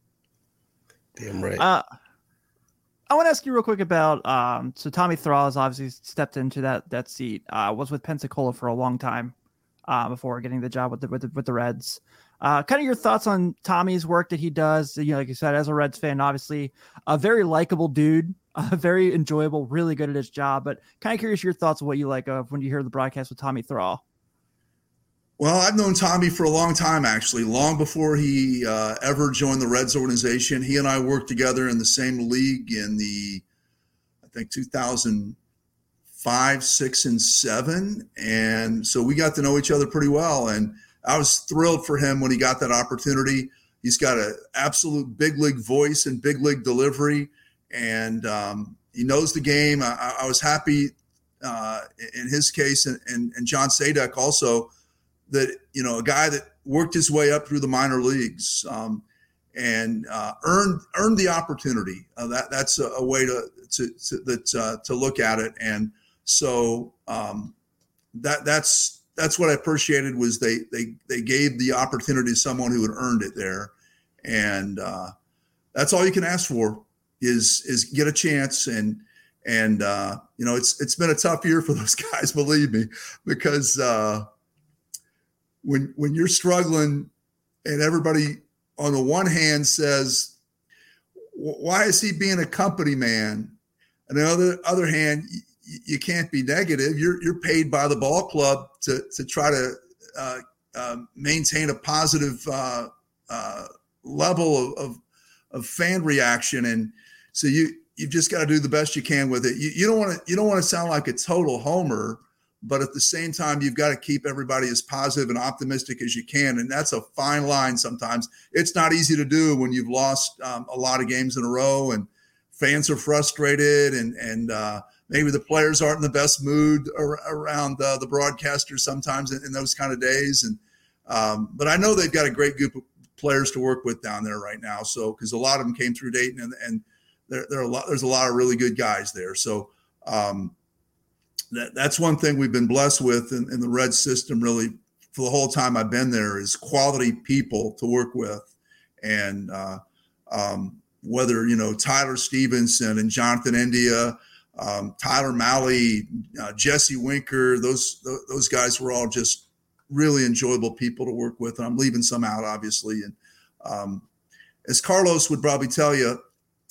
Damn right. Uh, I want to ask you real quick about um, so Tommy Thrall has obviously stepped into that that seat. Uh, was with Pensacola for a long time uh, before getting the job with the with the, with the Reds. Uh, kind of your thoughts on Tommy's work that he does. You know, like you said, as a Reds fan, obviously a very likable dude, uh, very enjoyable, really good at his job. But kind of curious your thoughts of what you like of when you hear the broadcast with Tommy Thrall. Well, I've known Tommy for a long time, actually, long before he uh, ever joined the Reds organization. He and I worked together in the same league in the, I think, 2005, six, and seven. And so we got to know each other pretty well. And I was thrilled for him when he got that opportunity. He's got an absolute big league voice and big league delivery. And um, he knows the game. I, I was happy uh, in his case, and, and, and John Sadak also that you know a guy that worked his way up through the minor leagues um, and uh, earned earned the opportunity. Uh, that that's a, a, way to to to, that, uh, to look at it. And so um, that that's that's what I appreciated was they they they gave the opportunity to someone who had earned it there, and uh, that's all you can ask for is is get a chance and and uh, you know it's it's been a tough year for those guys, believe me, because uh, when when you're struggling and everybody on the one hand says why is he being a company man? And the other other hand you, you can't be negative. You're you're paid by the ball club to to try to uh, uh, maintain a positive uh, uh level of, of, of fan reaction. And so you you've just got to do the best you can with it. You, you don't want to you don't want to sound like a total homer but at the same time you've got to keep everybody as positive and optimistic as you can and that's a fine line sometimes. It's not easy to do when you've lost um, a lot of games in a row and fans are frustrated and and uh, maybe the players aren't in the best mood ar- around uh, the broadcasters sometimes in, in, those kind of days and um, but i know they've got a great group of players to work with down there right now so because a lot of them came through dayton and, and there, there are a lot there's a lot of really good guys there so um, that, that's one thing we've been blessed with in, in the red system really for the whole time I've been there is quality people to work with. And uh, um, whether, you know, Tyler Stephenson and Jonathan India, um, Tyler Mahle, uh, Jesse Winker, those, those guys were all just really enjoyable people to work with. And I'm leaving some out, obviously. And um, as Carlos would probably tell you,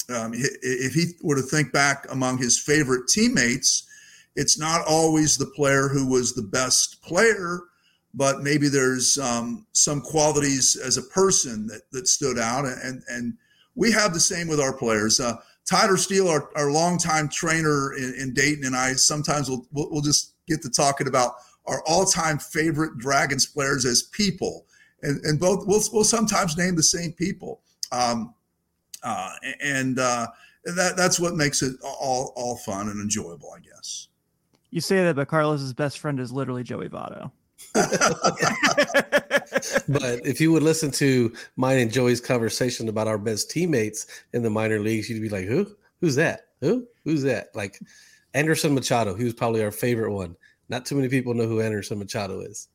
um, if he were to think back among his favorite teammates, it's not always the player who was the best player, but maybe there's um, some qualities as a person that, that stood out. And, and we have the same with our players. Uh, Tyler Steele, our, our longtime trainer in, in Dayton, and I sometimes we'll, we'll, we'll just get to talking about our all-time favorite Dragons players as people, and, and both we'll, we'll sometimes name the same people, um, uh, and uh, that that's what makes it all all fun and enjoyable, I guess. You say that, but Carlos's best friend is literally Joey Votto. but if you would listen to mine and Joey's conversation about our best teammates in the minor leagues, you'd be like, "Who? Who's that? Who? Who's that?" Like Anderson Machado, he was probably our favorite one. Not too many people know who Anderson Machado is.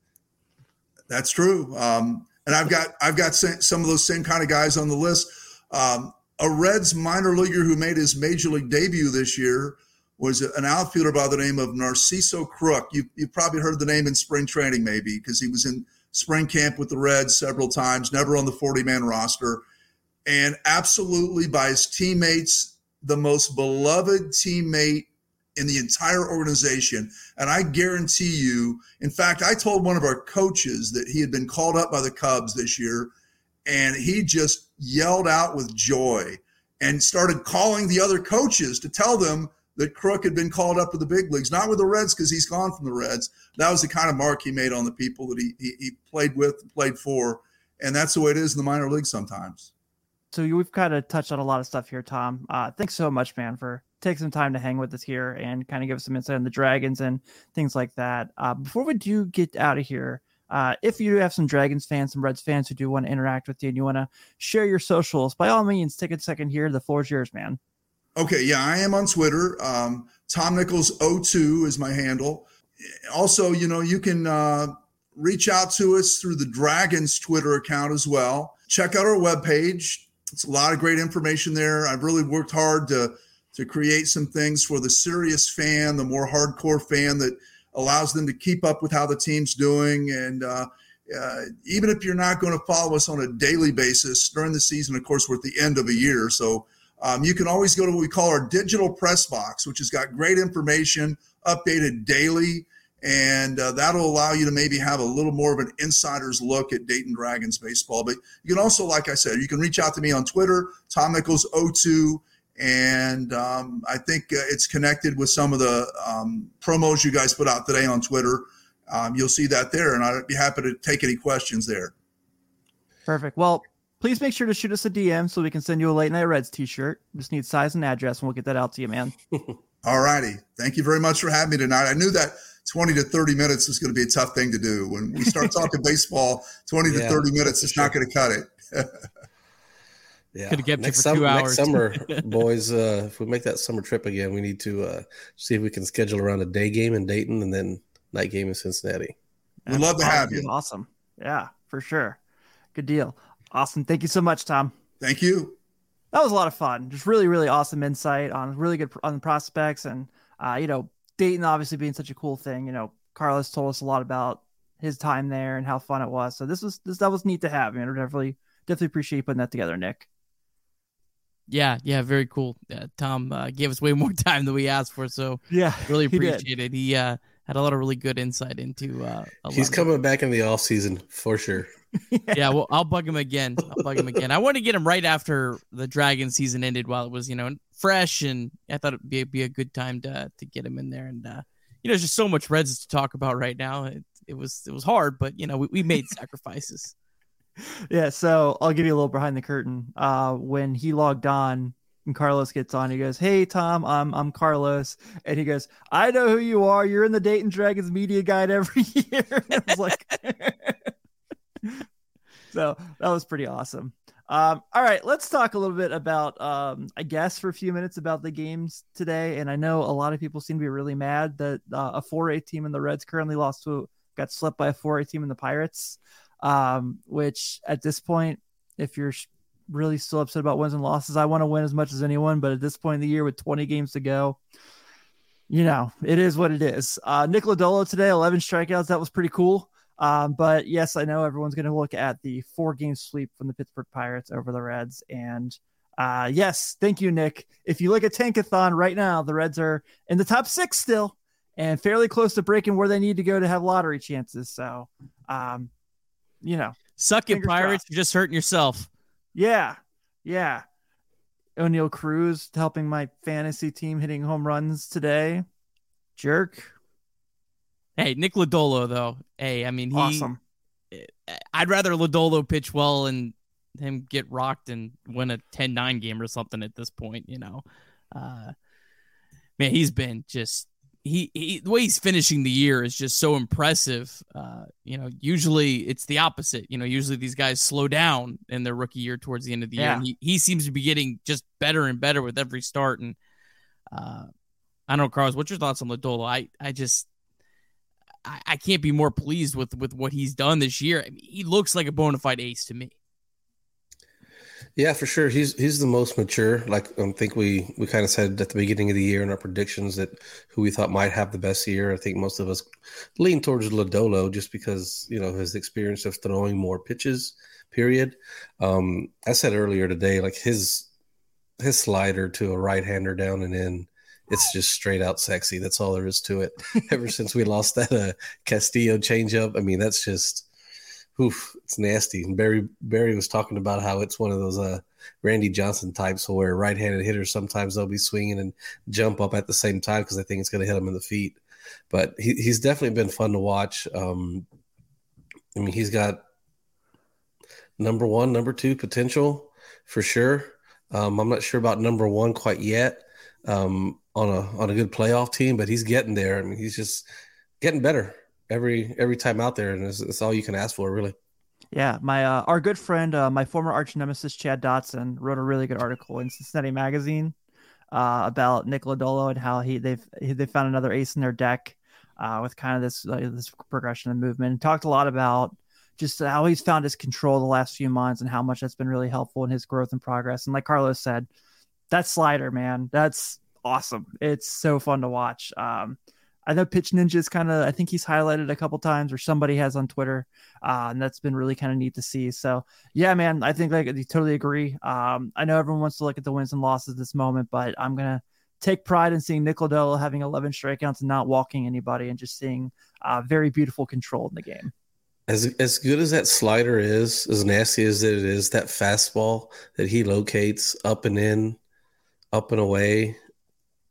That's true. Um, and I've got I've got some of those same kind of guys on the list. Um, a Reds minor leaguer who made his major league debut this year was an outfielder by the name of Narciso Crook. You, you've probably heard the name in spring training, maybe, because he was in spring camp with the Reds several times, never on the 40 man roster, and absolutely by his teammates, the most beloved teammate in the entire organization. And I guarantee you, in fact, I told one of our coaches that he had been called up by the Cubs this year, and he just yelled out with joy and started calling the other coaches to tell them that Crook had been called up to the big leagues, not with the Reds because he's gone from the Reds. That was the kind of mark he made on the people that he, he, he played with, played for. And that's the way it is in the minor leagues sometimes. So we've kind of touched on a lot of stuff here, Tom. Uh, thanks so much, man, for taking some time to hang with us here and kind of give us some insight on the Dragons and things like that. Uh, before we do get out of here, uh, if you have some Dragons fans, some Reds fans who do want to interact with you and you want to share your socials, by all means, take a second here. The floor is yours, man. Okay, yeah, I am on Twitter. Um, Tom Nichols 02 is my handle. Also, you know, you can uh, reach out to us through the Dragons Twitter account as well. Check out our webpage. It's a lot of great information there. I've really worked hard to to create some things for the serious fan, the more hardcore fan that allows them to keep up with how the team's doing. And uh, uh, even if you're not going to follow us on a daily basis during the season, of course, we're at the end of a year, so um, you can always go to what we call our digital press box, which has got great information updated daily. And uh, that'll allow you to maybe have a little more of an insider's look at Dayton Dragons baseball. But you can also, like I said, you can reach out to me on Twitter, Tom Nichols02. And um, I think uh, it's connected with some of the um, promos you guys put out today on Twitter. Um, you'll see that there. And I'd be happy to take any questions there. Perfect. Well, please make sure to shoot us a DM so we can send you a late night Reds t-shirt. Just need size and address, and we'll get that out to you, man. All righty. Thank you very much for having me tonight. I knew that 20 to 30 minutes was going to be a tough thing to do. When we start talking baseball, 20 yeah, to 30 minutes is sure. not going to cut it. yeah. Could have kept next you for two hours. Next summer, boys, uh, if we make that summer trip again, we need to uh, see if we can schedule around a day game in Dayton and then night game in Cincinnati. We'd love to have you. Awesome. Yeah, for sure. Good deal. Awesome. Thank you so much, Tom. Thank you. That was a lot of fun. Just really, really awesome insight on really good on the prospects and uh, you know, Dayton obviously being such a cool thing. You know, Carlos told us a lot about his time there and how fun it was. So this was this that was neat to have. You know, definitely definitely appreciate putting that together, Nick. Yeah, yeah, very cool. Uh, Tom uh, gave us way more time than we asked for, so yeah, really appreciate he it. He uh, had a lot of really good insight into. Uh, He's coming back in the off season for sure. yeah, well, I'll bug him again. I'll bug him again. I want to get him right after the Dragon season ended, while it was you know fresh, and I thought it'd be, be a good time to to get him in there. And uh, you know, there's just so much Reds to talk about right now. It, it was it was hard, but you know, we, we made sacrifices. yeah, so I'll give you a little behind the curtain. Uh, when he logged on, and Carlos gets on. He goes, "Hey Tom, I'm I'm Carlos," and he goes, "I know who you are. You're in the Dayton Dragons media guide every year." I was like, so that was pretty awesome. Um, all right, let's talk a little bit about, um, I guess, for a few minutes about the games today. And I know a lot of people seem to be really mad that uh, a 4A team in the Reds currently lost to, got swept by a 4A team in the Pirates, um, which at this point, if you're really still upset about wins and losses. I want to win as much as anyone, but at this point in the year with 20 games to go, you know, it is what it is. Uh, Nick Lodolo today, 11 strikeouts. That was pretty cool. Um, but yes, I know everyone's going to look at the four game sweep from the Pittsburgh Pirates over the Reds. And uh, yes, thank you, Nick. If you look at Tankathon right now, the Reds are in the top six still. and fairly close to breaking where they need to go to have lottery chances. So, um, you know, suck it, Pirates. Crossed. You're just hurting yourself. Yeah, yeah. Oneil Cruz helping my fantasy team hitting home runs today. Jerk. Hey, Nick Lodolo though. Hey, I mean he. Awesome. I'd rather Lodolo pitch well and him get rocked and win a 10-9 game or something at this point. You know, uh, man, he's been just he, he, the way he's finishing the year is just so impressive. Uh, you know, usually it's the opposite. You know, usually these guys slow down in their rookie year towards the end of the yeah. year. And he, he seems to be getting just better and better with every start. And uh, I don't know, Carlos, what's your thoughts on Lodolo? I I just I, I can't be more pleased with with what he's done this year. I mean, he looks like a bona fide ace to me. Yeah, for sure. He's he's the most mature. Like I think we we kind of said at the beginning of the year in our predictions that who we thought might have the best year. I think most of us lean towards Lodolo just because you know his experience of throwing more pitches. Period. Um, I said earlier today, like his his slider to a right hander down and in, it's just straight out sexy. That's all there is to it. Ever since we lost that uh, Castillo changeup, I mean that's just oof, it's nasty. And Barry Barry was talking about how it's one of those uh, Randy Johnson types where right-handed hitters sometimes they'll be swinging and jump up at the same time because they think it's going to hit them in the feet. But he, he's definitely been fun to watch. Um, I mean, he's got number one, number two potential for sure. Um, I'm not sure about number one quite yet um, on a on a good playoff team, but he's getting there. I mean, he's just getting better every every time out there, and it's, it's all you can ask for, really. Yeah, my uh, our good friend, uh, my former arch nemesis Chad Dotson, wrote a really good article in Cincinnati Magazine uh, about Nick Lodolo and how he they've they found another ace in their deck uh, with kind of this uh, this progression and movement. And talked a lot about just how he's found his control the last few months and how much that's been really helpful in his growth and progress. And like Carlos said, that slider, man, that's awesome. It's so fun to watch. Um, I know Pitch Ninja's kind of, I think he's highlighted a couple times or somebody has on Twitter. Uh, and that's been really kind of neat to see. So, yeah, man, I think like I totally agree. Um, I know everyone wants to look at the wins and losses this moment, but I'm to take pride in seeing Nick Lodolo having 11 strikeouts and not walking anybody and just seeing uh, very beautiful control in the game. As, as good as that slider is, as nasty as it is, that fastball that he locates up and in, up and away,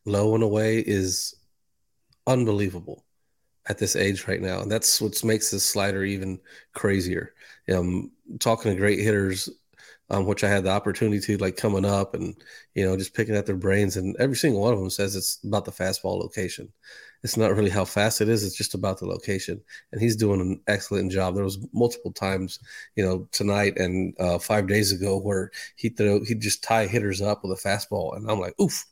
low and away is unbelievable at this age right now, and that's what makes this slider even crazier. Um, talking to great hitters, um, which I had the opportunity to like coming up and you know just picking at their brains, and every single one of them says it's about the fastball location. It's not really how fast it is; it's just about the location. And he's doing an excellent job. There was multiple times, you know, tonight and uh, five days ago where he throw he'd just tie hitters up with a fastball, and I'm like, oof,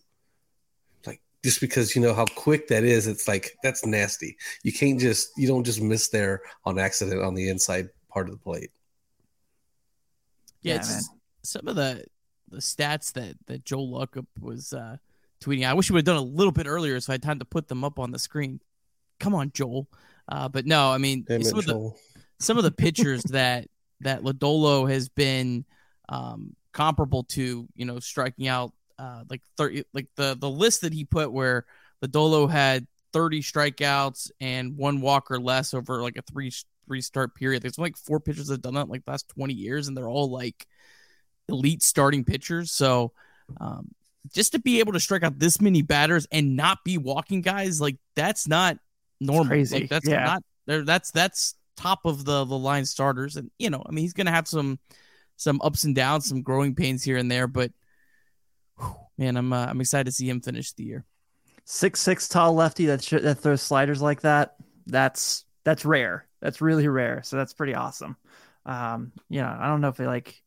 just because you know how quick that is it's like that's nasty. You can't just you don't just miss there on accident on the inside part of the plate. Yeah, yeah some of the the stats that that joel luckhaupt was uh tweeting. I wish we would have done a little bit earlier so i had time to put them up on the screen. Come on joel. Uh but no i mean Damn some it, of the some of the pitchers that that lodolo has been um comparable to you know striking out uh, like 30 like the the list that he put where Lodolo had 30 strikeouts and one walk or less over like a three three start period. There's like four pitchers that have done that like the last 20 years, and they're all like elite starting pitchers. So um, just to be able to strike out this many batters and not be walking guys, like that's not normal. crazy. Like, that's yeah. not there. That's that's top of the the line starters, and you know, I mean, he's gonna have some some ups and downs, some growing pains here and there, but man, I'm uh, I'm excited to see him finish the year. Six six tall lefty that sh- that throws sliders like that. That's that's rare. That's really rare. So that's pretty awesome. Um, yeah, I don't know if they like.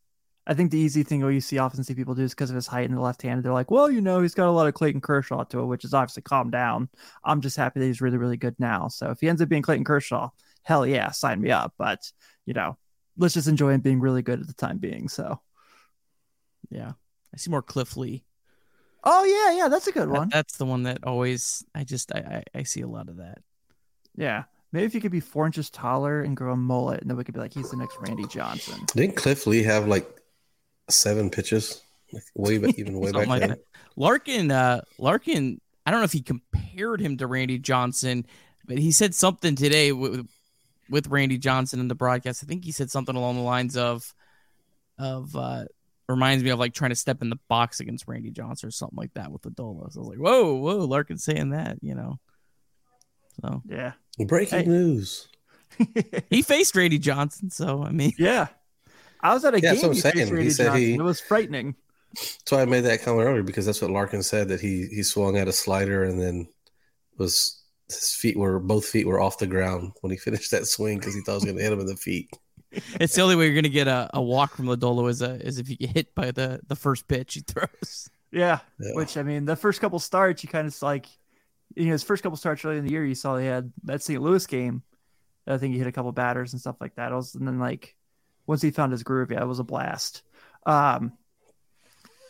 I think the easy thing you see often see people do is because of his height in the left hand. They're like, well, you know, he's got a lot of Clayton Kershaw to it, which is obviously calm down. I'm just happy that he's really, really good now. So if he ends up being Clayton Kershaw, hell yeah, sign me up. But you know, let's just enjoy him being really good at the time being. So yeah, I see more Cliff Lee Oh yeah, yeah, that's a good one. That, that's the one that always I just I, I, I see a lot of that. Yeah. Maybe if you could be four inches taller and grow a mullet, and then we could be like, he's the next Randy Johnson. Didn't Cliff Lee have like seven pitches, like way back, even way back like then? That. Larkin, uh, Larkin, I don't know if he compared him to Randy Johnson, but he said something today with, with Randy Johnson in the broadcast. I think he said something along the lines of, of, uh, reminds me of like trying to step in the box against Randy Johnson or something like that with Lodolo's. I was like, whoa, whoa, Larkin saying that, you know. So yeah. Breaking hey. news. he faced Randy Johnson, so I mean Yeah. I was at a yeah, game. That's what I'm saying. He said Johnson. he it was frightening. That's why I made that comment earlier because that's what Larkin said that he he swung at a slider and then was his feet were both feet were off the ground when he finished that swing because he thought it was going to hit him in the feet. It's the only way you're going to get a, a walk from Lodolo is a, is if you get hit by the the first pitch he throws. Yeah, yeah. which I mean, the first couple starts, you kind of like, you know, his first couple starts early in the year, you saw he had that St. Louis game. I think he hit a couple batters and stuff like that. Was, and then like once he found his groove, yeah, it was a blast. Um,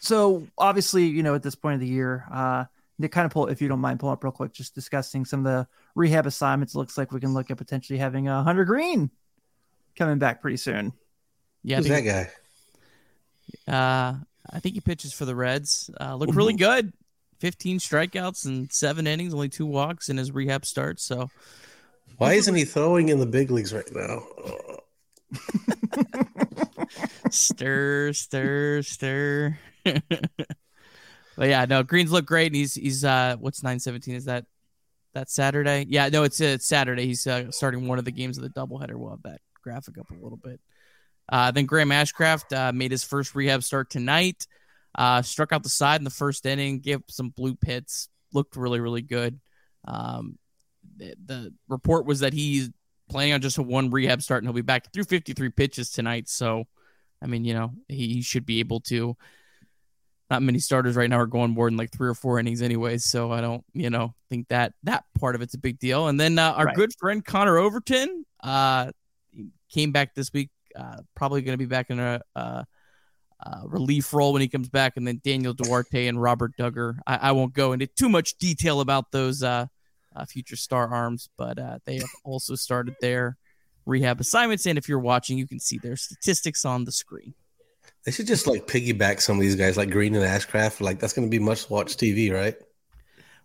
so obviously, you know, at this point of the year, uh, to kind of pull, if you don't mind, pull up real quick, just discussing some of the rehab assignments. It looks like we can look at potentially having a Hunter Greene coming back pretty soon. Yeah, who's that guy? Uh, I think he pitches for the Reds. Uh, look really good. 15 strikeouts and seven innings, only two walks in his rehab start. So, why isn't he throwing in the big leagues right now? stir, stir, stir. but yeah, no, Greene's look great. And he's he's uh, what's nine seventeen? Is that that Saturday? Yeah, no, it's uh, it's Saturday. He's uh, starting one of the games of the doubleheader. We'll have that graphic up a little bit. Uh, then Graham Ashcraft uh, made his first rehab start tonight. Uh, struck out the side in the first inning, gave some blue pits, looked really, really good. Um, the, the, report was that he's planning on just a one rehab start and he'll be back through 53 pitches tonight. So, I mean, you know, he, he should be able to not many starters right now are going more than like three or four innings anyways. So I don't, you know, think that that part of it's a big deal. And then uh, our right. good friend Connor Overton uh, came back this week, uh, probably going to be back in a, relief role when he comes back. And then Daniel Duarte and Robert Dugger. I, I won't go into too much detail about those uh, uh, future star arms, but uh, they have also started their rehab assignments. And if you're watching, you can see their statistics on the screen. They should just like piggyback some of these guys, like Greene and Ashcraft. Like that's going to be much watch TV, right?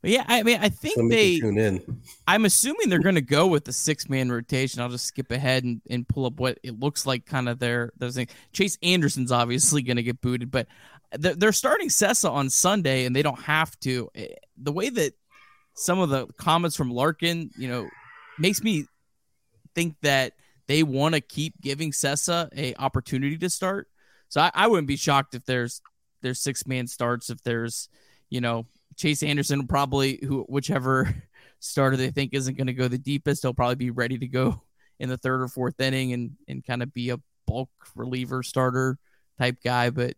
But yeah, I mean, I think they tune in. I'm assuming they're going to go with the six man rotation. I'll just skip ahead and, and pull up what it looks like. Kind of their their thing. Chase Anderson's obviously going to get booted, but they're, they're starting Cessa on Sunday, and they don't have to. Eh, the way that some of the comments from Larkin, you know, makes me think that they want to keep giving Cessa a opportunity to start so I, I wouldn't be shocked if there's there's six man starts if there's you know Chase Anderson probably who whichever starter they think isn't going to go the deepest he'll probably be ready to go in the third or fourth inning and and kind of be a bulk reliever starter type guy. But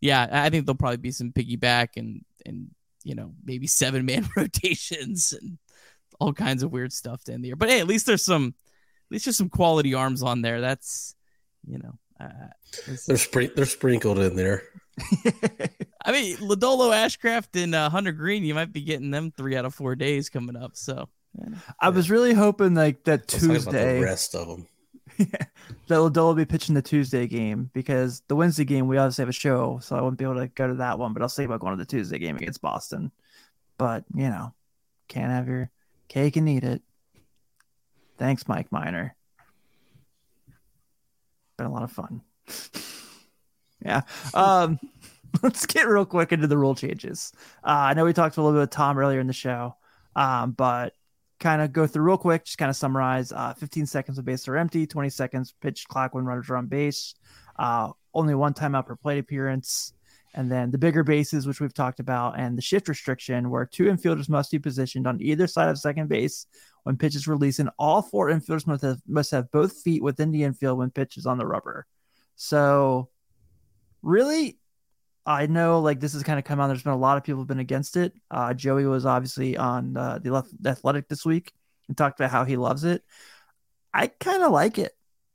yeah I think there'll probably be some piggyback and and you know maybe seven man rotations and all kinds of weird stuff to in there but hey at least there's some at least there's some quality arms on there. That's you know uh, they're spring- they're sprinkled in there. I mean, Lodolo Ashcraft, and uh, Hunter Greene, you might be getting them three out of four days coming up. So, yeah. I was really hoping like that Tuesday. the rest of them. Yeah, that Lodolo will be pitching the Tuesday game because the Wednesday game we obviously have a show, so I wouldn't be able to go to that one. But I'll think about going to the Tuesday game against Boston. But you know, can't have your cake and eat it. Thanks, Mike Minor. been a lot of fun. yeah. Um, let's get real quick into the rule changes. Uh, I know we talked a little bit with Tom earlier in the show, um, but kind of go through real quick, just kind of summarize uh, 15 seconds of base are empty, 20 seconds pitch clock when runners are on base, uh, only one timeout per plate appearance. And then the bigger bases, which we've talked about, and the shift restriction, where two infielders must be positioned on either side of second base when pitch is released, and all four infielders must have, must have both feet within the infield when pitch is on the rubber. So, really, I know like this has kind of come out. There's been a lot of people have been against it. Uh, Joey was obviously on uh, the Athletic this week and talked about how he loves it. I kind of like it.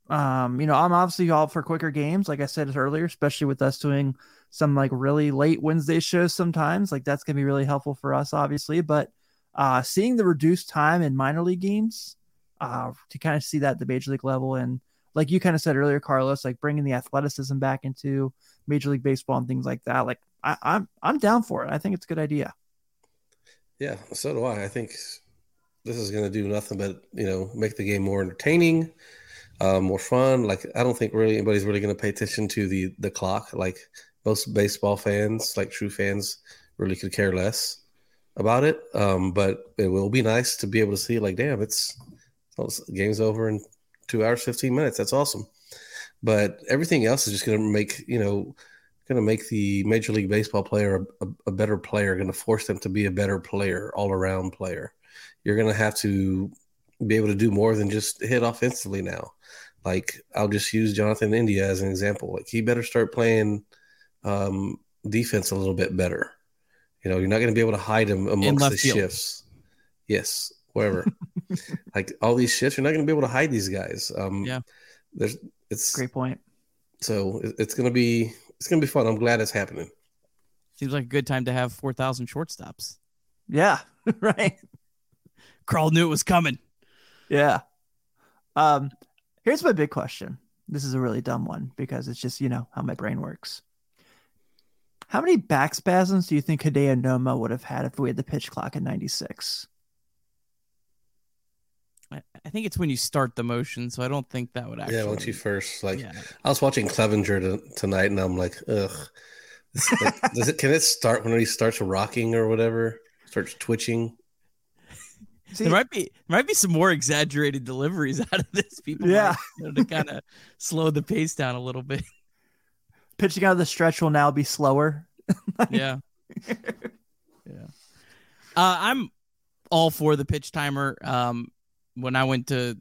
Um, you know, I'm obviously all for quicker games, like I said earlier, especially with us doing some like really late Wednesday shows sometimes. Like that's gonna be really helpful for us, obviously. But uh, seeing the reduced time in minor league games uh, to kind of see that at the major league level and like you kind of said earlier, Carlos, like bringing the athleticism back into Major League Baseball and things like that. Like I, I'm I'm down for it. I think it's a good idea. Yeah, so do I. I think this is going to do nothing but you know make the game more entertaining, uh, more fun. Like I don't think really anybody's really going to pay attention to the the clock. Like most baseball fans, like true fans, really could care less about it. Um, but it will be nice to be able to see like, damn, it's, it's game's over in two hours fifteen minutes. That's awesome. But everything else is just going to make you know going to make the Major League Baseball player a, a, a better player. Going to force them to be a better player, all around player you're going to have to be able to do more than just hit offensively now. Like I'll just use Jonathan India as an example. Like he better start playing um, defense a little bit better. You know, you're not going to be able to hide him amongst the field. shifts. Yes, wherever. like all these shifts, you're not going to be able to hide these guys. Um, yeah, there's it's great point. So it's going to be it's going to be fun. I'm glad it's happening. Seems like a good time to have four thousand shortstops. Yeah, right. Carl knew it was coming. Yeah. Um, here's my big question. This is a really dumb one because it's just, you know, how my brain works. How many back spasms do you think Hideo Nomo would have had if we had the pitch clock in 96? I think it's when you start the motion, so I don't think that would actually. Yeah, once you first like, yeah. I was watching Clevinger to, tonight, and I'm like, ugh. Like, does it? Can it start when he starts rocking or whatever? Starts twitching. See, there might be there might be some more exaggerated deliveries out of this. People, yeah, might, you know, to kind of slow the pace down a little bit. Pitching out of the stretch will now be slower. yeah, yeah. Uh, I'm all for the pitch timer. Um, when I went to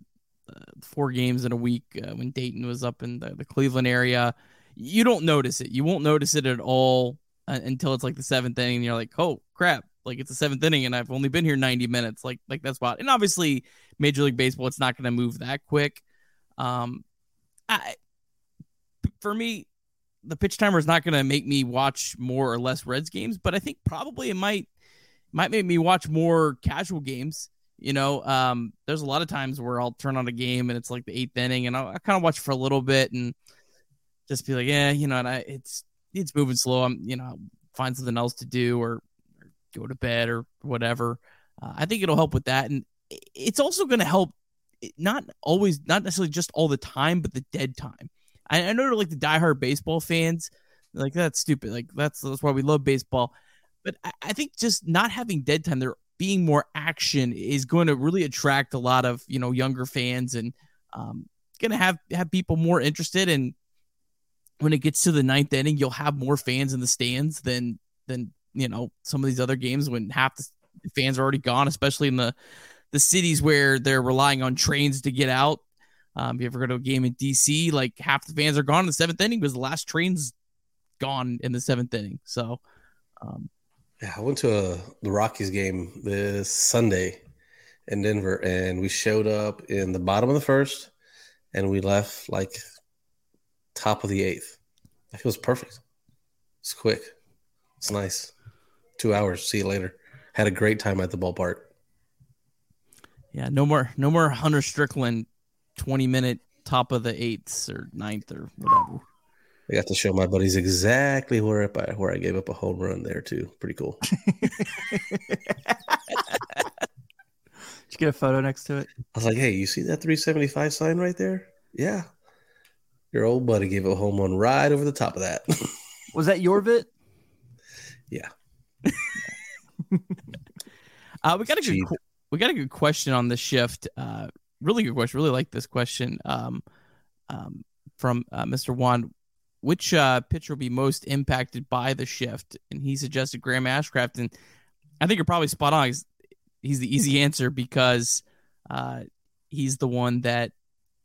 uh, four games in a week uh, when Dayton was up in the, the, Cleveland area, you don't notice it. You won't notice it at all uh, until it's like the seventh inning, and you're like, "Oh crap! like it's the seventh inning and I've only been here 90 minutes. Like like that's wild. And obviously Major League Baseball, it's not going to move that quick. Um, I for me, the pitch timer is not going to make me watch more or less Reds games, but I think probably it might might make me watch more casual games. You know, um, there's a lot of times where I'll turn on a game and it's like the eighth inning, and I'll, I kind of watch for a little bit and just be like, yeah, you know, and I, it's it's moving slow. I'm, you know, find something else to do or go to bed or whatever. Uh, I think it'll help with that, and it's also going to help. Not always, not necessarily just all the time, but the dead time. I, I know like the diehard baseball fans, like that's stupid. Like that's that's why we love baseball. But I think just not having dead time, there being more action is going to really attract a lot of you know younger fans and um, going to have have people more interested and when it gets to the ninth inning you'll have more fans in the stands than than you know some of these other games when half the fans are already gone, especially in the the cities where they're relying on trains to get out. Um, you ever go to a game in DC, like half the fans are gone in the seventh inning because the last train's gone in the seventh inning. So, um, yeah, I went to a, the Rockies game this Sunday in Denver, and we showed up in the bottom of the first, and we left like top of the eighth. It was perfect. It's quick. It's nice two hours. See you later. Had a great time at the ballpark. Yeah, no more, no more Hunter Strickland, twenty minute top of the eighths or ninth or whatever. I got to show my buddies exactly where I where I gave up a home run there too. Pretty cool. Did you get a photo next to it? I was like, "Hey, you see that 375 sign right there? Yeah, your old buddy gave a home run right over the top of that." Was that your bit? Yeah. uh, we got a good we got a good question on the shift. Uh, really good question. Really like this question um, um, from uh, Mr. Juan. Which uh, pitcher will be most impacted by the shift? And he suggested Graham Ashcraft, and I think you're probably spot on. He's, he's the easy answer because uh, he's the one that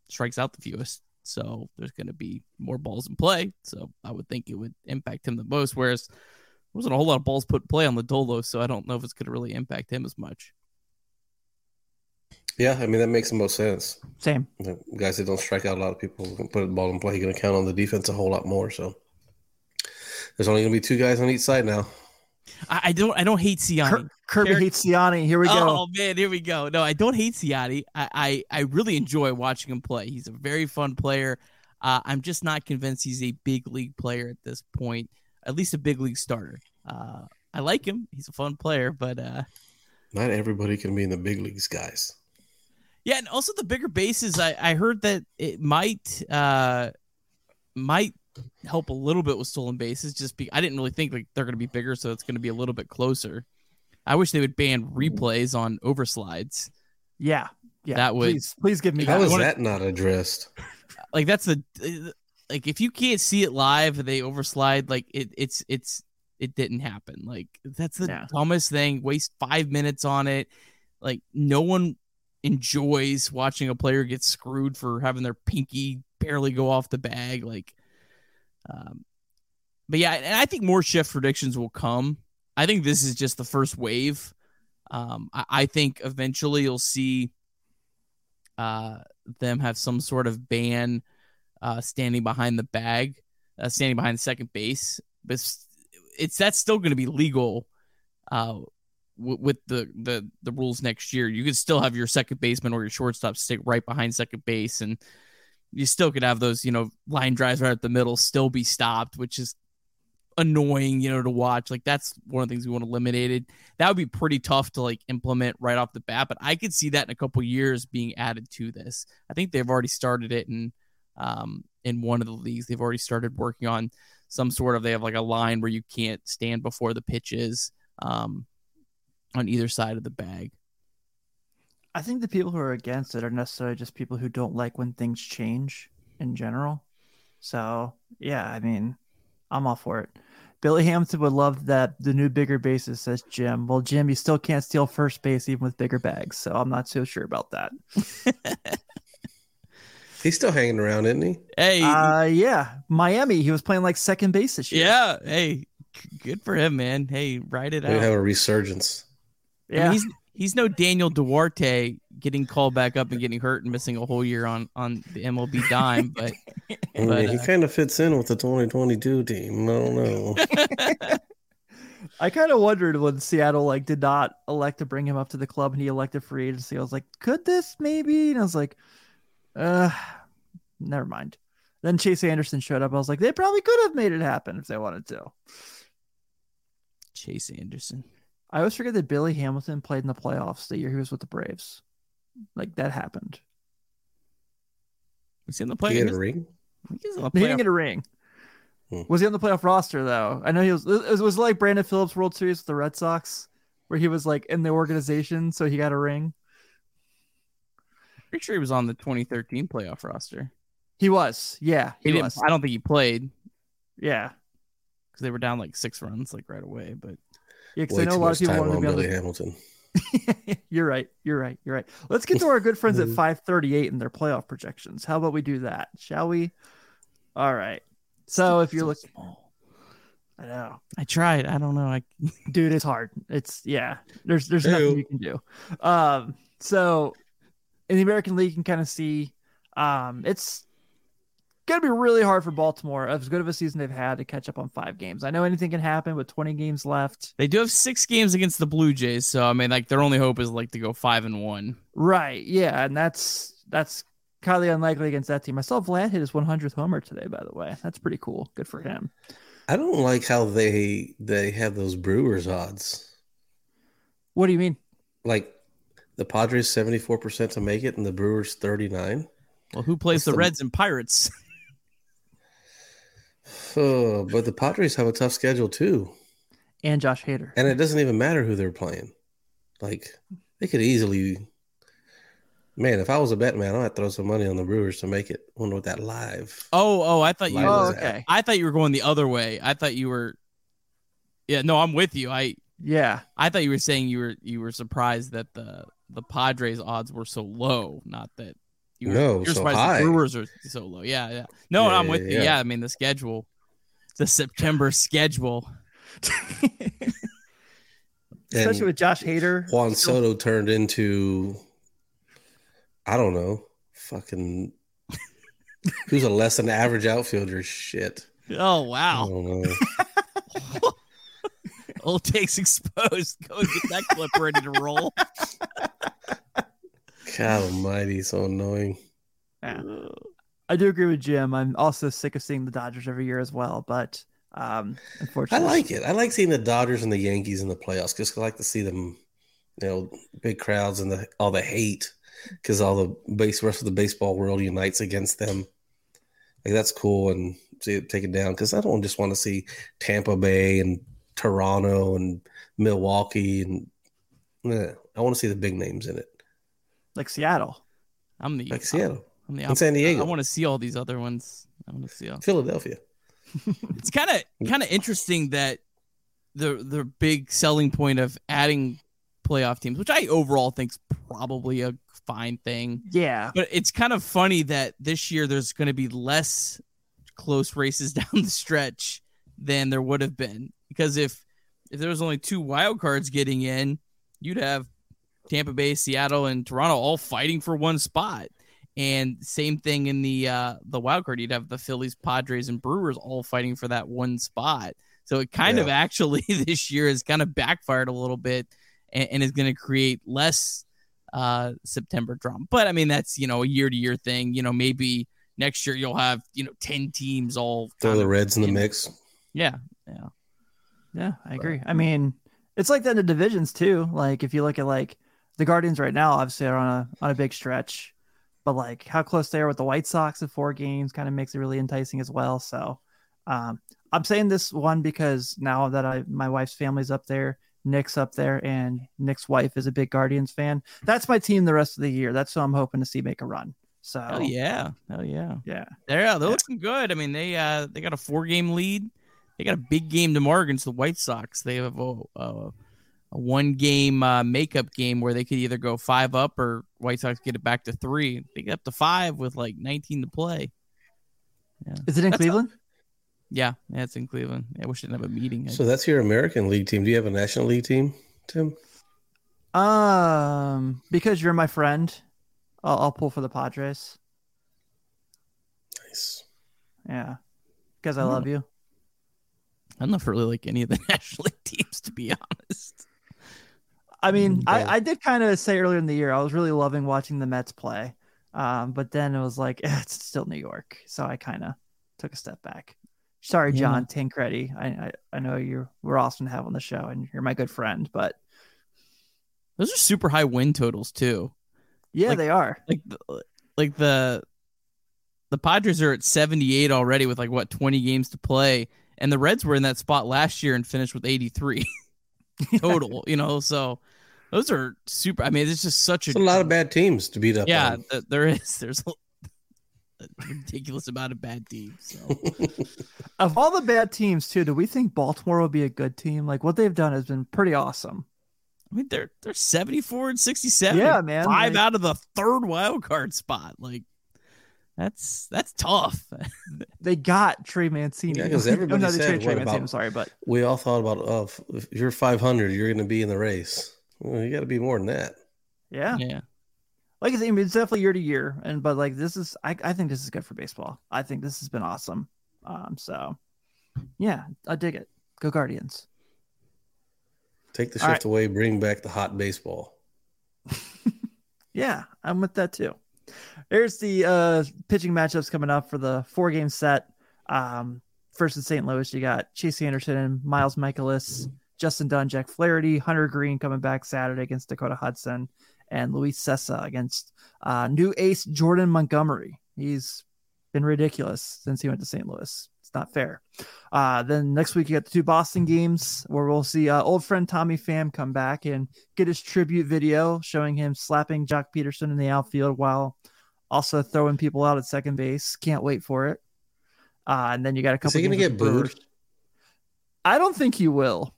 strikes out the fewest. So there's going to be more balls in play. So I would think it would impact him the most. Whereas there wasn't a whole lot of balls put in play on Lodolo, so I don't know if it's going to really impact him as much. Yeah, I mean that makes the most sense. Same the guys that don't strike out a lot of people can put the ball in play. You're Going to count on the defense a whole lot more. So there's only going to be two guys on each side now. I, I don't. I don't hate Siani. Kirby hates Siani. Here we go. Oh man, here we go. No, I don't hate Siani. I, I, I really enjoy watching him play. He's a very fun player. Uh, I'm just not convinced he's a big league player at this point at least a big league starter. Uh, I like him; he's a fun player, but uh, Not everybody can be in the big leagues, guys. Yeah, and also the bigger bases. I, I heard that it might uh might help a little bit with stolen bases. Just be I didn't really think like they're going to be bigger, so it's going to be a little bit closer. I wish they would ban replays on overslides. Yeah, yeah. That would please, please give me How that. is that not addressed? like that's the like if you can't see it live, they overslide. Like it, it's it's it didn't happen. Like that's the Yeah. dumbest thing. Waste five minutes on it. Like no one enjoys watching a player get screwed for having their pinky barely go off the bag. Like, um, but yeah, and I think more shift predictions will come. I think this is just the first wave. Um, I, I think eventually you'll see uh, them have some sort of ban uh, standing behind the bag, uh, standing behind second base. But it's, it's that's still going to be legal uh, w- with the, the the rules next year. You could still have your second baseman or your shortstop stick right behind second base, and you still could have those you know line drives right at the middle still be stopped, which is annoying you know to watch. Like that's one of the things we want eliminated. That would be pretty tough to like implement right off the bat, but I could see that in a couple years being added to this. I think they've already started it in um, in one of the leagues. They've already started working on some sort of. They have like a line where you can't stand before the pitches um, on either side of the bag. I think the people who are against it are necessarily just people who don't like when things change in general. So yeah, I mean, I'm all for it. Billy Hamilton would love that the new bigger bases, says Jim. Well, Jim, you still can't steal first base even with bigger bags, so I'm not so sure about that. He's still hanging around, isn't he? Hey, Uh, yeah, Miami, he was playing like second base this year. yeah, hey, good for him, man. Hey, ride it out. We have a resurgence. I mean, yeah. he's he's no Daniel Duarte getting called back up and getting hurt and missing a whole year on on the MLB dime, but I But, mean, he uh, kind of fits in with the 2022 team. I don't know. I kind of wondered when Seattle like did not elect to bring him up to the club and he elected free agency. I was like, could this maybe? And I was like, uh, never mind. Then Chase Anderson showed up. I was like, they probably could have made it happen if they wanted to. Chase Anderson. I always forget that Billy Hamilton played in the playoffs the year he was with the Braves. Like that happened. Was he in the He play? get a ring? He's on the He didn't get a ring. Hmm. Was he on the playoff roster though? I know he was. It was like Brandon Phillips World Series with the Red Sox, where he was like in the organization, so he got a ring. Pretty sure he was on the 2013 playoff roster. He was. Yeah, He, he, didn't. was. I don't think he played Yeah, because they were down like six runs like right away. But yeah. Because I know a lot of people want to on be on Billy the. Hamilton. you're right. You're right. You're right. Let's get to our good friends at Mhm. 538 and their playoff projections. How about we do that? Shall we? All right. So if you're So looking, small. I know, I tried. I don't know. I dude, it's hard. It's yeah. There's there's nothing you can do. Um. So in the American League, you can kind of see, um, it's gonna be really hard for Baltimore. As good of a season they've had to catch up on five games. I know anything can happen with 20 games left. they do have six games against the Blue Jays, so I mean, like their only hope is like to go five and one. Right. Yeah, and that's that's highly unlikely against that team. I saw Vlad hit his 100th homer today. By the way, that's pretty cool. Good for him. I don't like how they they have those Brewers odds. What do you mean? Like the Padres 74% to make it and the Brewers 39. Well, who plays What's the the- Reds and Pirates? Oh, but the Padres have a tough schedule too. And Josh Hader. And it doesn't even matter who they're playing. Like they could easily Man, if I was a bet man, I might throw some money on the Brewers to make it. Wonder what that live. Oh, oh, I thought you. Oh, is at. okay. I thought you were going the other way. I thought you were. Yeah, no, I'm with you. I Yeah. I thought you were saying you were you were surprised that the the Padres odds were so low, not that you were, No, you're so surprised high. the Brewers are so low. Yeah, yeah. No, Yeah, I'm with yeah, you. yeah. Yeah, I mean the schedule, the September schedule. Especially with Josh Hader. Juan Soto turned into I don't know, fucking who's a less than average outfielder shit. Oh I wow, don't know. old takes exposed. Go get that clip ready to roll. God almighty, so annoying. Yeah. I do agree with Jim. I'm also sick of seeing the Dodgers every year as well, but um unfortunately, I like it. I like seeing the Dodgers and the Yankees in the playoffs because I like to see them you know, big crowds and the all the hate because all the base rest of the baseball world unites against them. Like that's cool and see it taken down because I don't just want to see Tampa Bay and Toronto and Milwaukee and eh, I want to see the big names in it, like Seattle. I'm the like Seattle. I'm the and San Diego. I want to see all these other ones. I want to see all. Philadelphia. it's kind of kind of interesting that the the big selling point of adding playoff teams, which I overall think's probably a fine thing. Yeah. But it's kind of funny that this year there's going to be less close races down the stretch than there would have been because if if there was only two wild cards getting in, you'd have Tampa Bay, Seattle, and Toronto all fighting for one spot. And same thing in the uh, the wild card, you'd have the Phillies, Padres, and Brewers all fighting for that one spot. So it kind yeah. of actually this year has kind of backfired a little bit and, and is going to create less uh, September drama. But I mean, that's you know a year to year thing. You know, maybe next year you'll have you know ten teams all throw the Reds in the mix. Yeah, yeah, yeah. I agree. I mean, it's like that in the divisions too. Like if you look at like the Guardians right now, obviously are on a on a big stretch, but like how close they are with the White Sox at four games kind of makes it really enticing as well. So um, I'm saying this one because now that I my wife's family's up there, Nick's up there, and Nick's wife is a big Guardians fan. That's my team the rest of the year. That's who I'm hoping to see make a run. So Hell yeah. Hell yeah. Yeah. They're they're yeah. looking good. I mean, they uh they got a four game lead. They got a big game tomorrow against the White Sox. They have a, a, a one game uh, makeup game where they could either go five up or White Sox get it back to three. They get up to five with like 19 to play. Yeah. Is it in that's Cleveland? A, yeah, yeah, it's in Cleveland. I wish I didn't have a meeting. So that's your American League team. Do you have a National League team, Tim? Um, because you're my friend, I'll, I'll pull for the Padres. Nice. Yeah, because I hmm. love you. I don't know if I really like any of the National League teams, to be honest. I mean, I, I did kind of say earlier in the year I was really loving watching the Mets play, um, but then it was like eh, it's still New York, so I kind of took a step back. Sorry, John yeah. Tancredi. I, I I know you we're awesome to have on the show, and you're my good friend. But those are super high win totals too. Yeah, like, they are. Like like the the Padres are at 78 already with like what 20 games to play, and the Reds were in that spot last year and finished with 83 total. you know, so those are super. I mean, it's just such a, a lot of bad teams to beat up. Yeah, th- there is. There's ridiculous amount of bad teams. So. of all the bad teams, too, do we think Baltimore will be a good team? Like what they've done has been pretty awesome. I mean, they're they're seventy four and sixty seven. Yeah, man. Five like, out of the third wild card spot. Like that's that's tough. they got Trey Mancini. Yeah, because oh, everybody no, said, Trey, Mancini, about, I'm sorry, but we all thought about oh, if you're 500, you're going to be in the race. Well, you got to be more than that. Yeah, yeah like I mean, it's definitely year to year, and but like this is, I, I think this is good for baseball. I think this has been awesome. Um, so yeah, I dig it. Go Guardians. Take the shift right. away, bring back the hot baseball. yeah, I'm with that too. Here's the uh, pitching matchups coming up for the four game set. Um, first in St. Louis, you got Chase Anderson and Miles Mikolas, Justin Dunn, Jack Flaherty, Hunter Greene coming back Saturday against Dakota Hudson, and Luis Cessa against uh, new ace Jordan Montgomery. He's been ridiculous since he went to St. Louis. It's not fair. Uh, then next week you got the two Boston games where we'll see uh, old friend Tommy Pham come back and get his tribute video showing him slapping Joc Pederson in the outfield while also throwing people out at second base. Can't wait for it. Uh, and then you got a couple. Is he going to get booed? I don't think he will.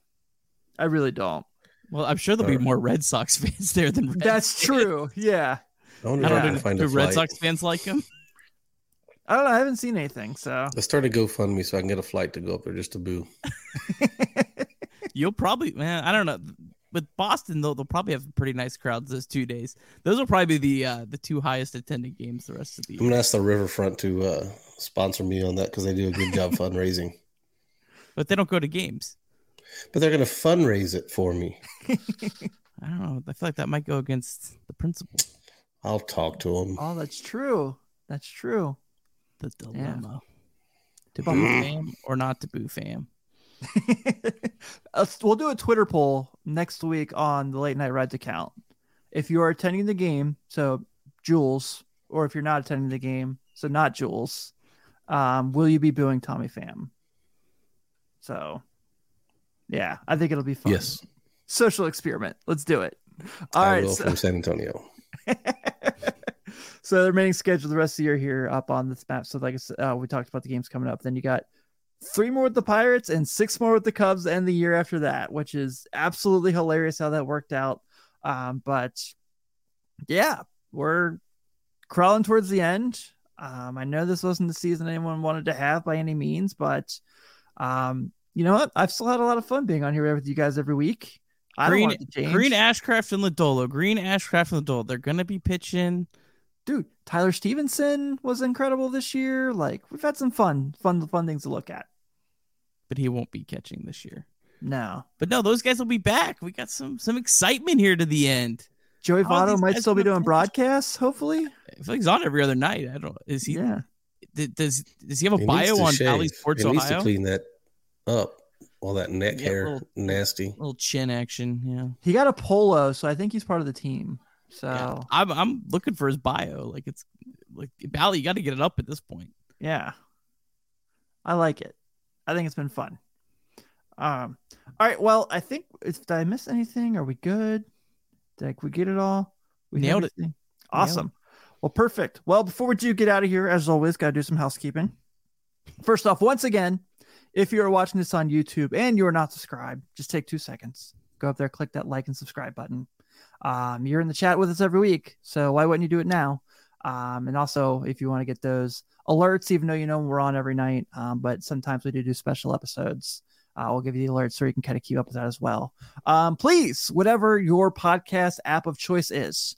I really don't. Well, I'm sure there'll be more Red Sox fans there than Red That's true. Yeah. I, I don't know. Do Red Sox fans like him? I don't know. I haven't seen anything. So let's start a GoFundMe so I can get a flight to go up there just to boo. You'll probably, man. I don't know. With Boston, though, they'll probably have pretty nice crowds those two days. Those will probably be the uh, the two highest attended games the rest of the year. I'm gonna ask the Riverfront to uh, sponsor me on that because they do a good job fundraising. But they don't go to games. But they're going to fundraise it for me. I don't know. I feel like that might go against the principle. I'll talk to them. Oh, that's true. That's true. The dilemma. Yeah. To boo Pham or not to boo Pham? we'll do a Twitter poll next week on the Late Night Reds account. If you are attending the game, so Jules, or if you're not attending the game, so not Jules, um, will you be booing Tommy Pham? So, yeah, I think it'll be fun. Yes. Social experiment. Let's do it. All I right, will so- from San Antonio. so the remaining schedule the rest of the year here up on this map. So like I said, uh, we talked about the games coming up. Then you got three more with the Pirates and six more with the Cubs, and the year after that, which is absolutely hilarious how that worked out. Um, but yeah, we're crawling towards the end. Um, I know this wasn't the season anyone wanted to have by any means, but um, you know what? I've still had a lot of fun being on here with you guys every week. I don't Greene, want to change. Greene Ashcraft and Lodolo. Greene Ashcraft and Lodolo. They're gonna be pitching. dude, Tyler Stephenson was incredible this year. Like we've had some fun, fun, fun things to look at. but he won't be catching this year. No, But no, those guys will be back. We got some some excitement here to the end. Joey How Votto might still be doing finish? broadcasts. Hopefully, I feel like he's on every other night. I don't. Is he? yeah. Does does he have a He bio on shave. Bally Sports he needs Ohio? to clean that up. All that neck Yeah, hair, little- nasty. little chin action. Yeah. He got a polo, so I think he's part of the team. So yeah. yeah, I'm I'm looking for his bio. Like it's like Bally. You got to get it up at this point. Yeah. I like it. I think it's been fun. Um, all right. Well, I think if did I miss anything? Are we good? Did we get it all? We Nailed it. everything? Awesome. Well, perfect. Well, before we do get out of here, as always, got to do some housekeeping. First off, once again, if you are watching this on YouTube and you are not subscribed, just take two seconds. Go up there, click that like and subscribe button. Um, you're in the chat with us every week, so why wouldn't you do it now? Um, and also, if you want to get those alerts, even though you know we're on every night, um, but sometimes we do do special episodes. Uh, we'll give you the alerts so you can kind of keep up with that as well. Um, please, whatever your podcast app of choice is,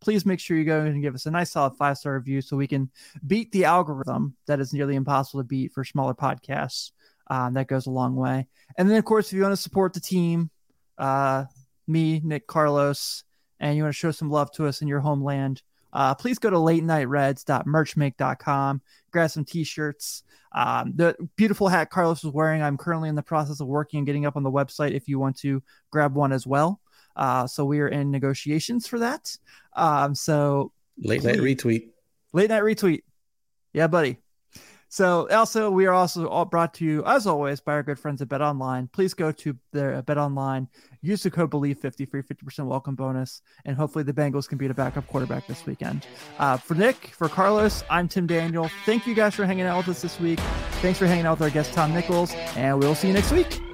please make sure you go and give us a nice solid five star review so we can beat the algorithm that is nearly impossible to beat for smaller podcasts. Um, that goes a long way. And then, of course, if you want to support the team, uh, me, Nick, Carlos, and you want to show some love to us in your homeland, uh, please go to late night reds.merchmake.com, grab some t shirts. Um, the beautiful hat Carlos is wearing, I'm currently in the process of working and getting up on the website if you want to grab one as well. Uh, so we are in negotiations for that. Um, so Late night retweet. late night retweet. Yeah, buddy. So also we are also brought to you as always by our good friends at Bet Online. Please go to their Bet Online, use the code BLEAV50 for your 50% welcome bonus, and hopefully the Bengals can beat a backup quarterback this weekend. Uh, for Nick, for Carlos, I'm Tim Daniel. Thank you guys for hanging out with us this week. Thanks for hanging out with our guest Tom Nichols, and we'll see you next week.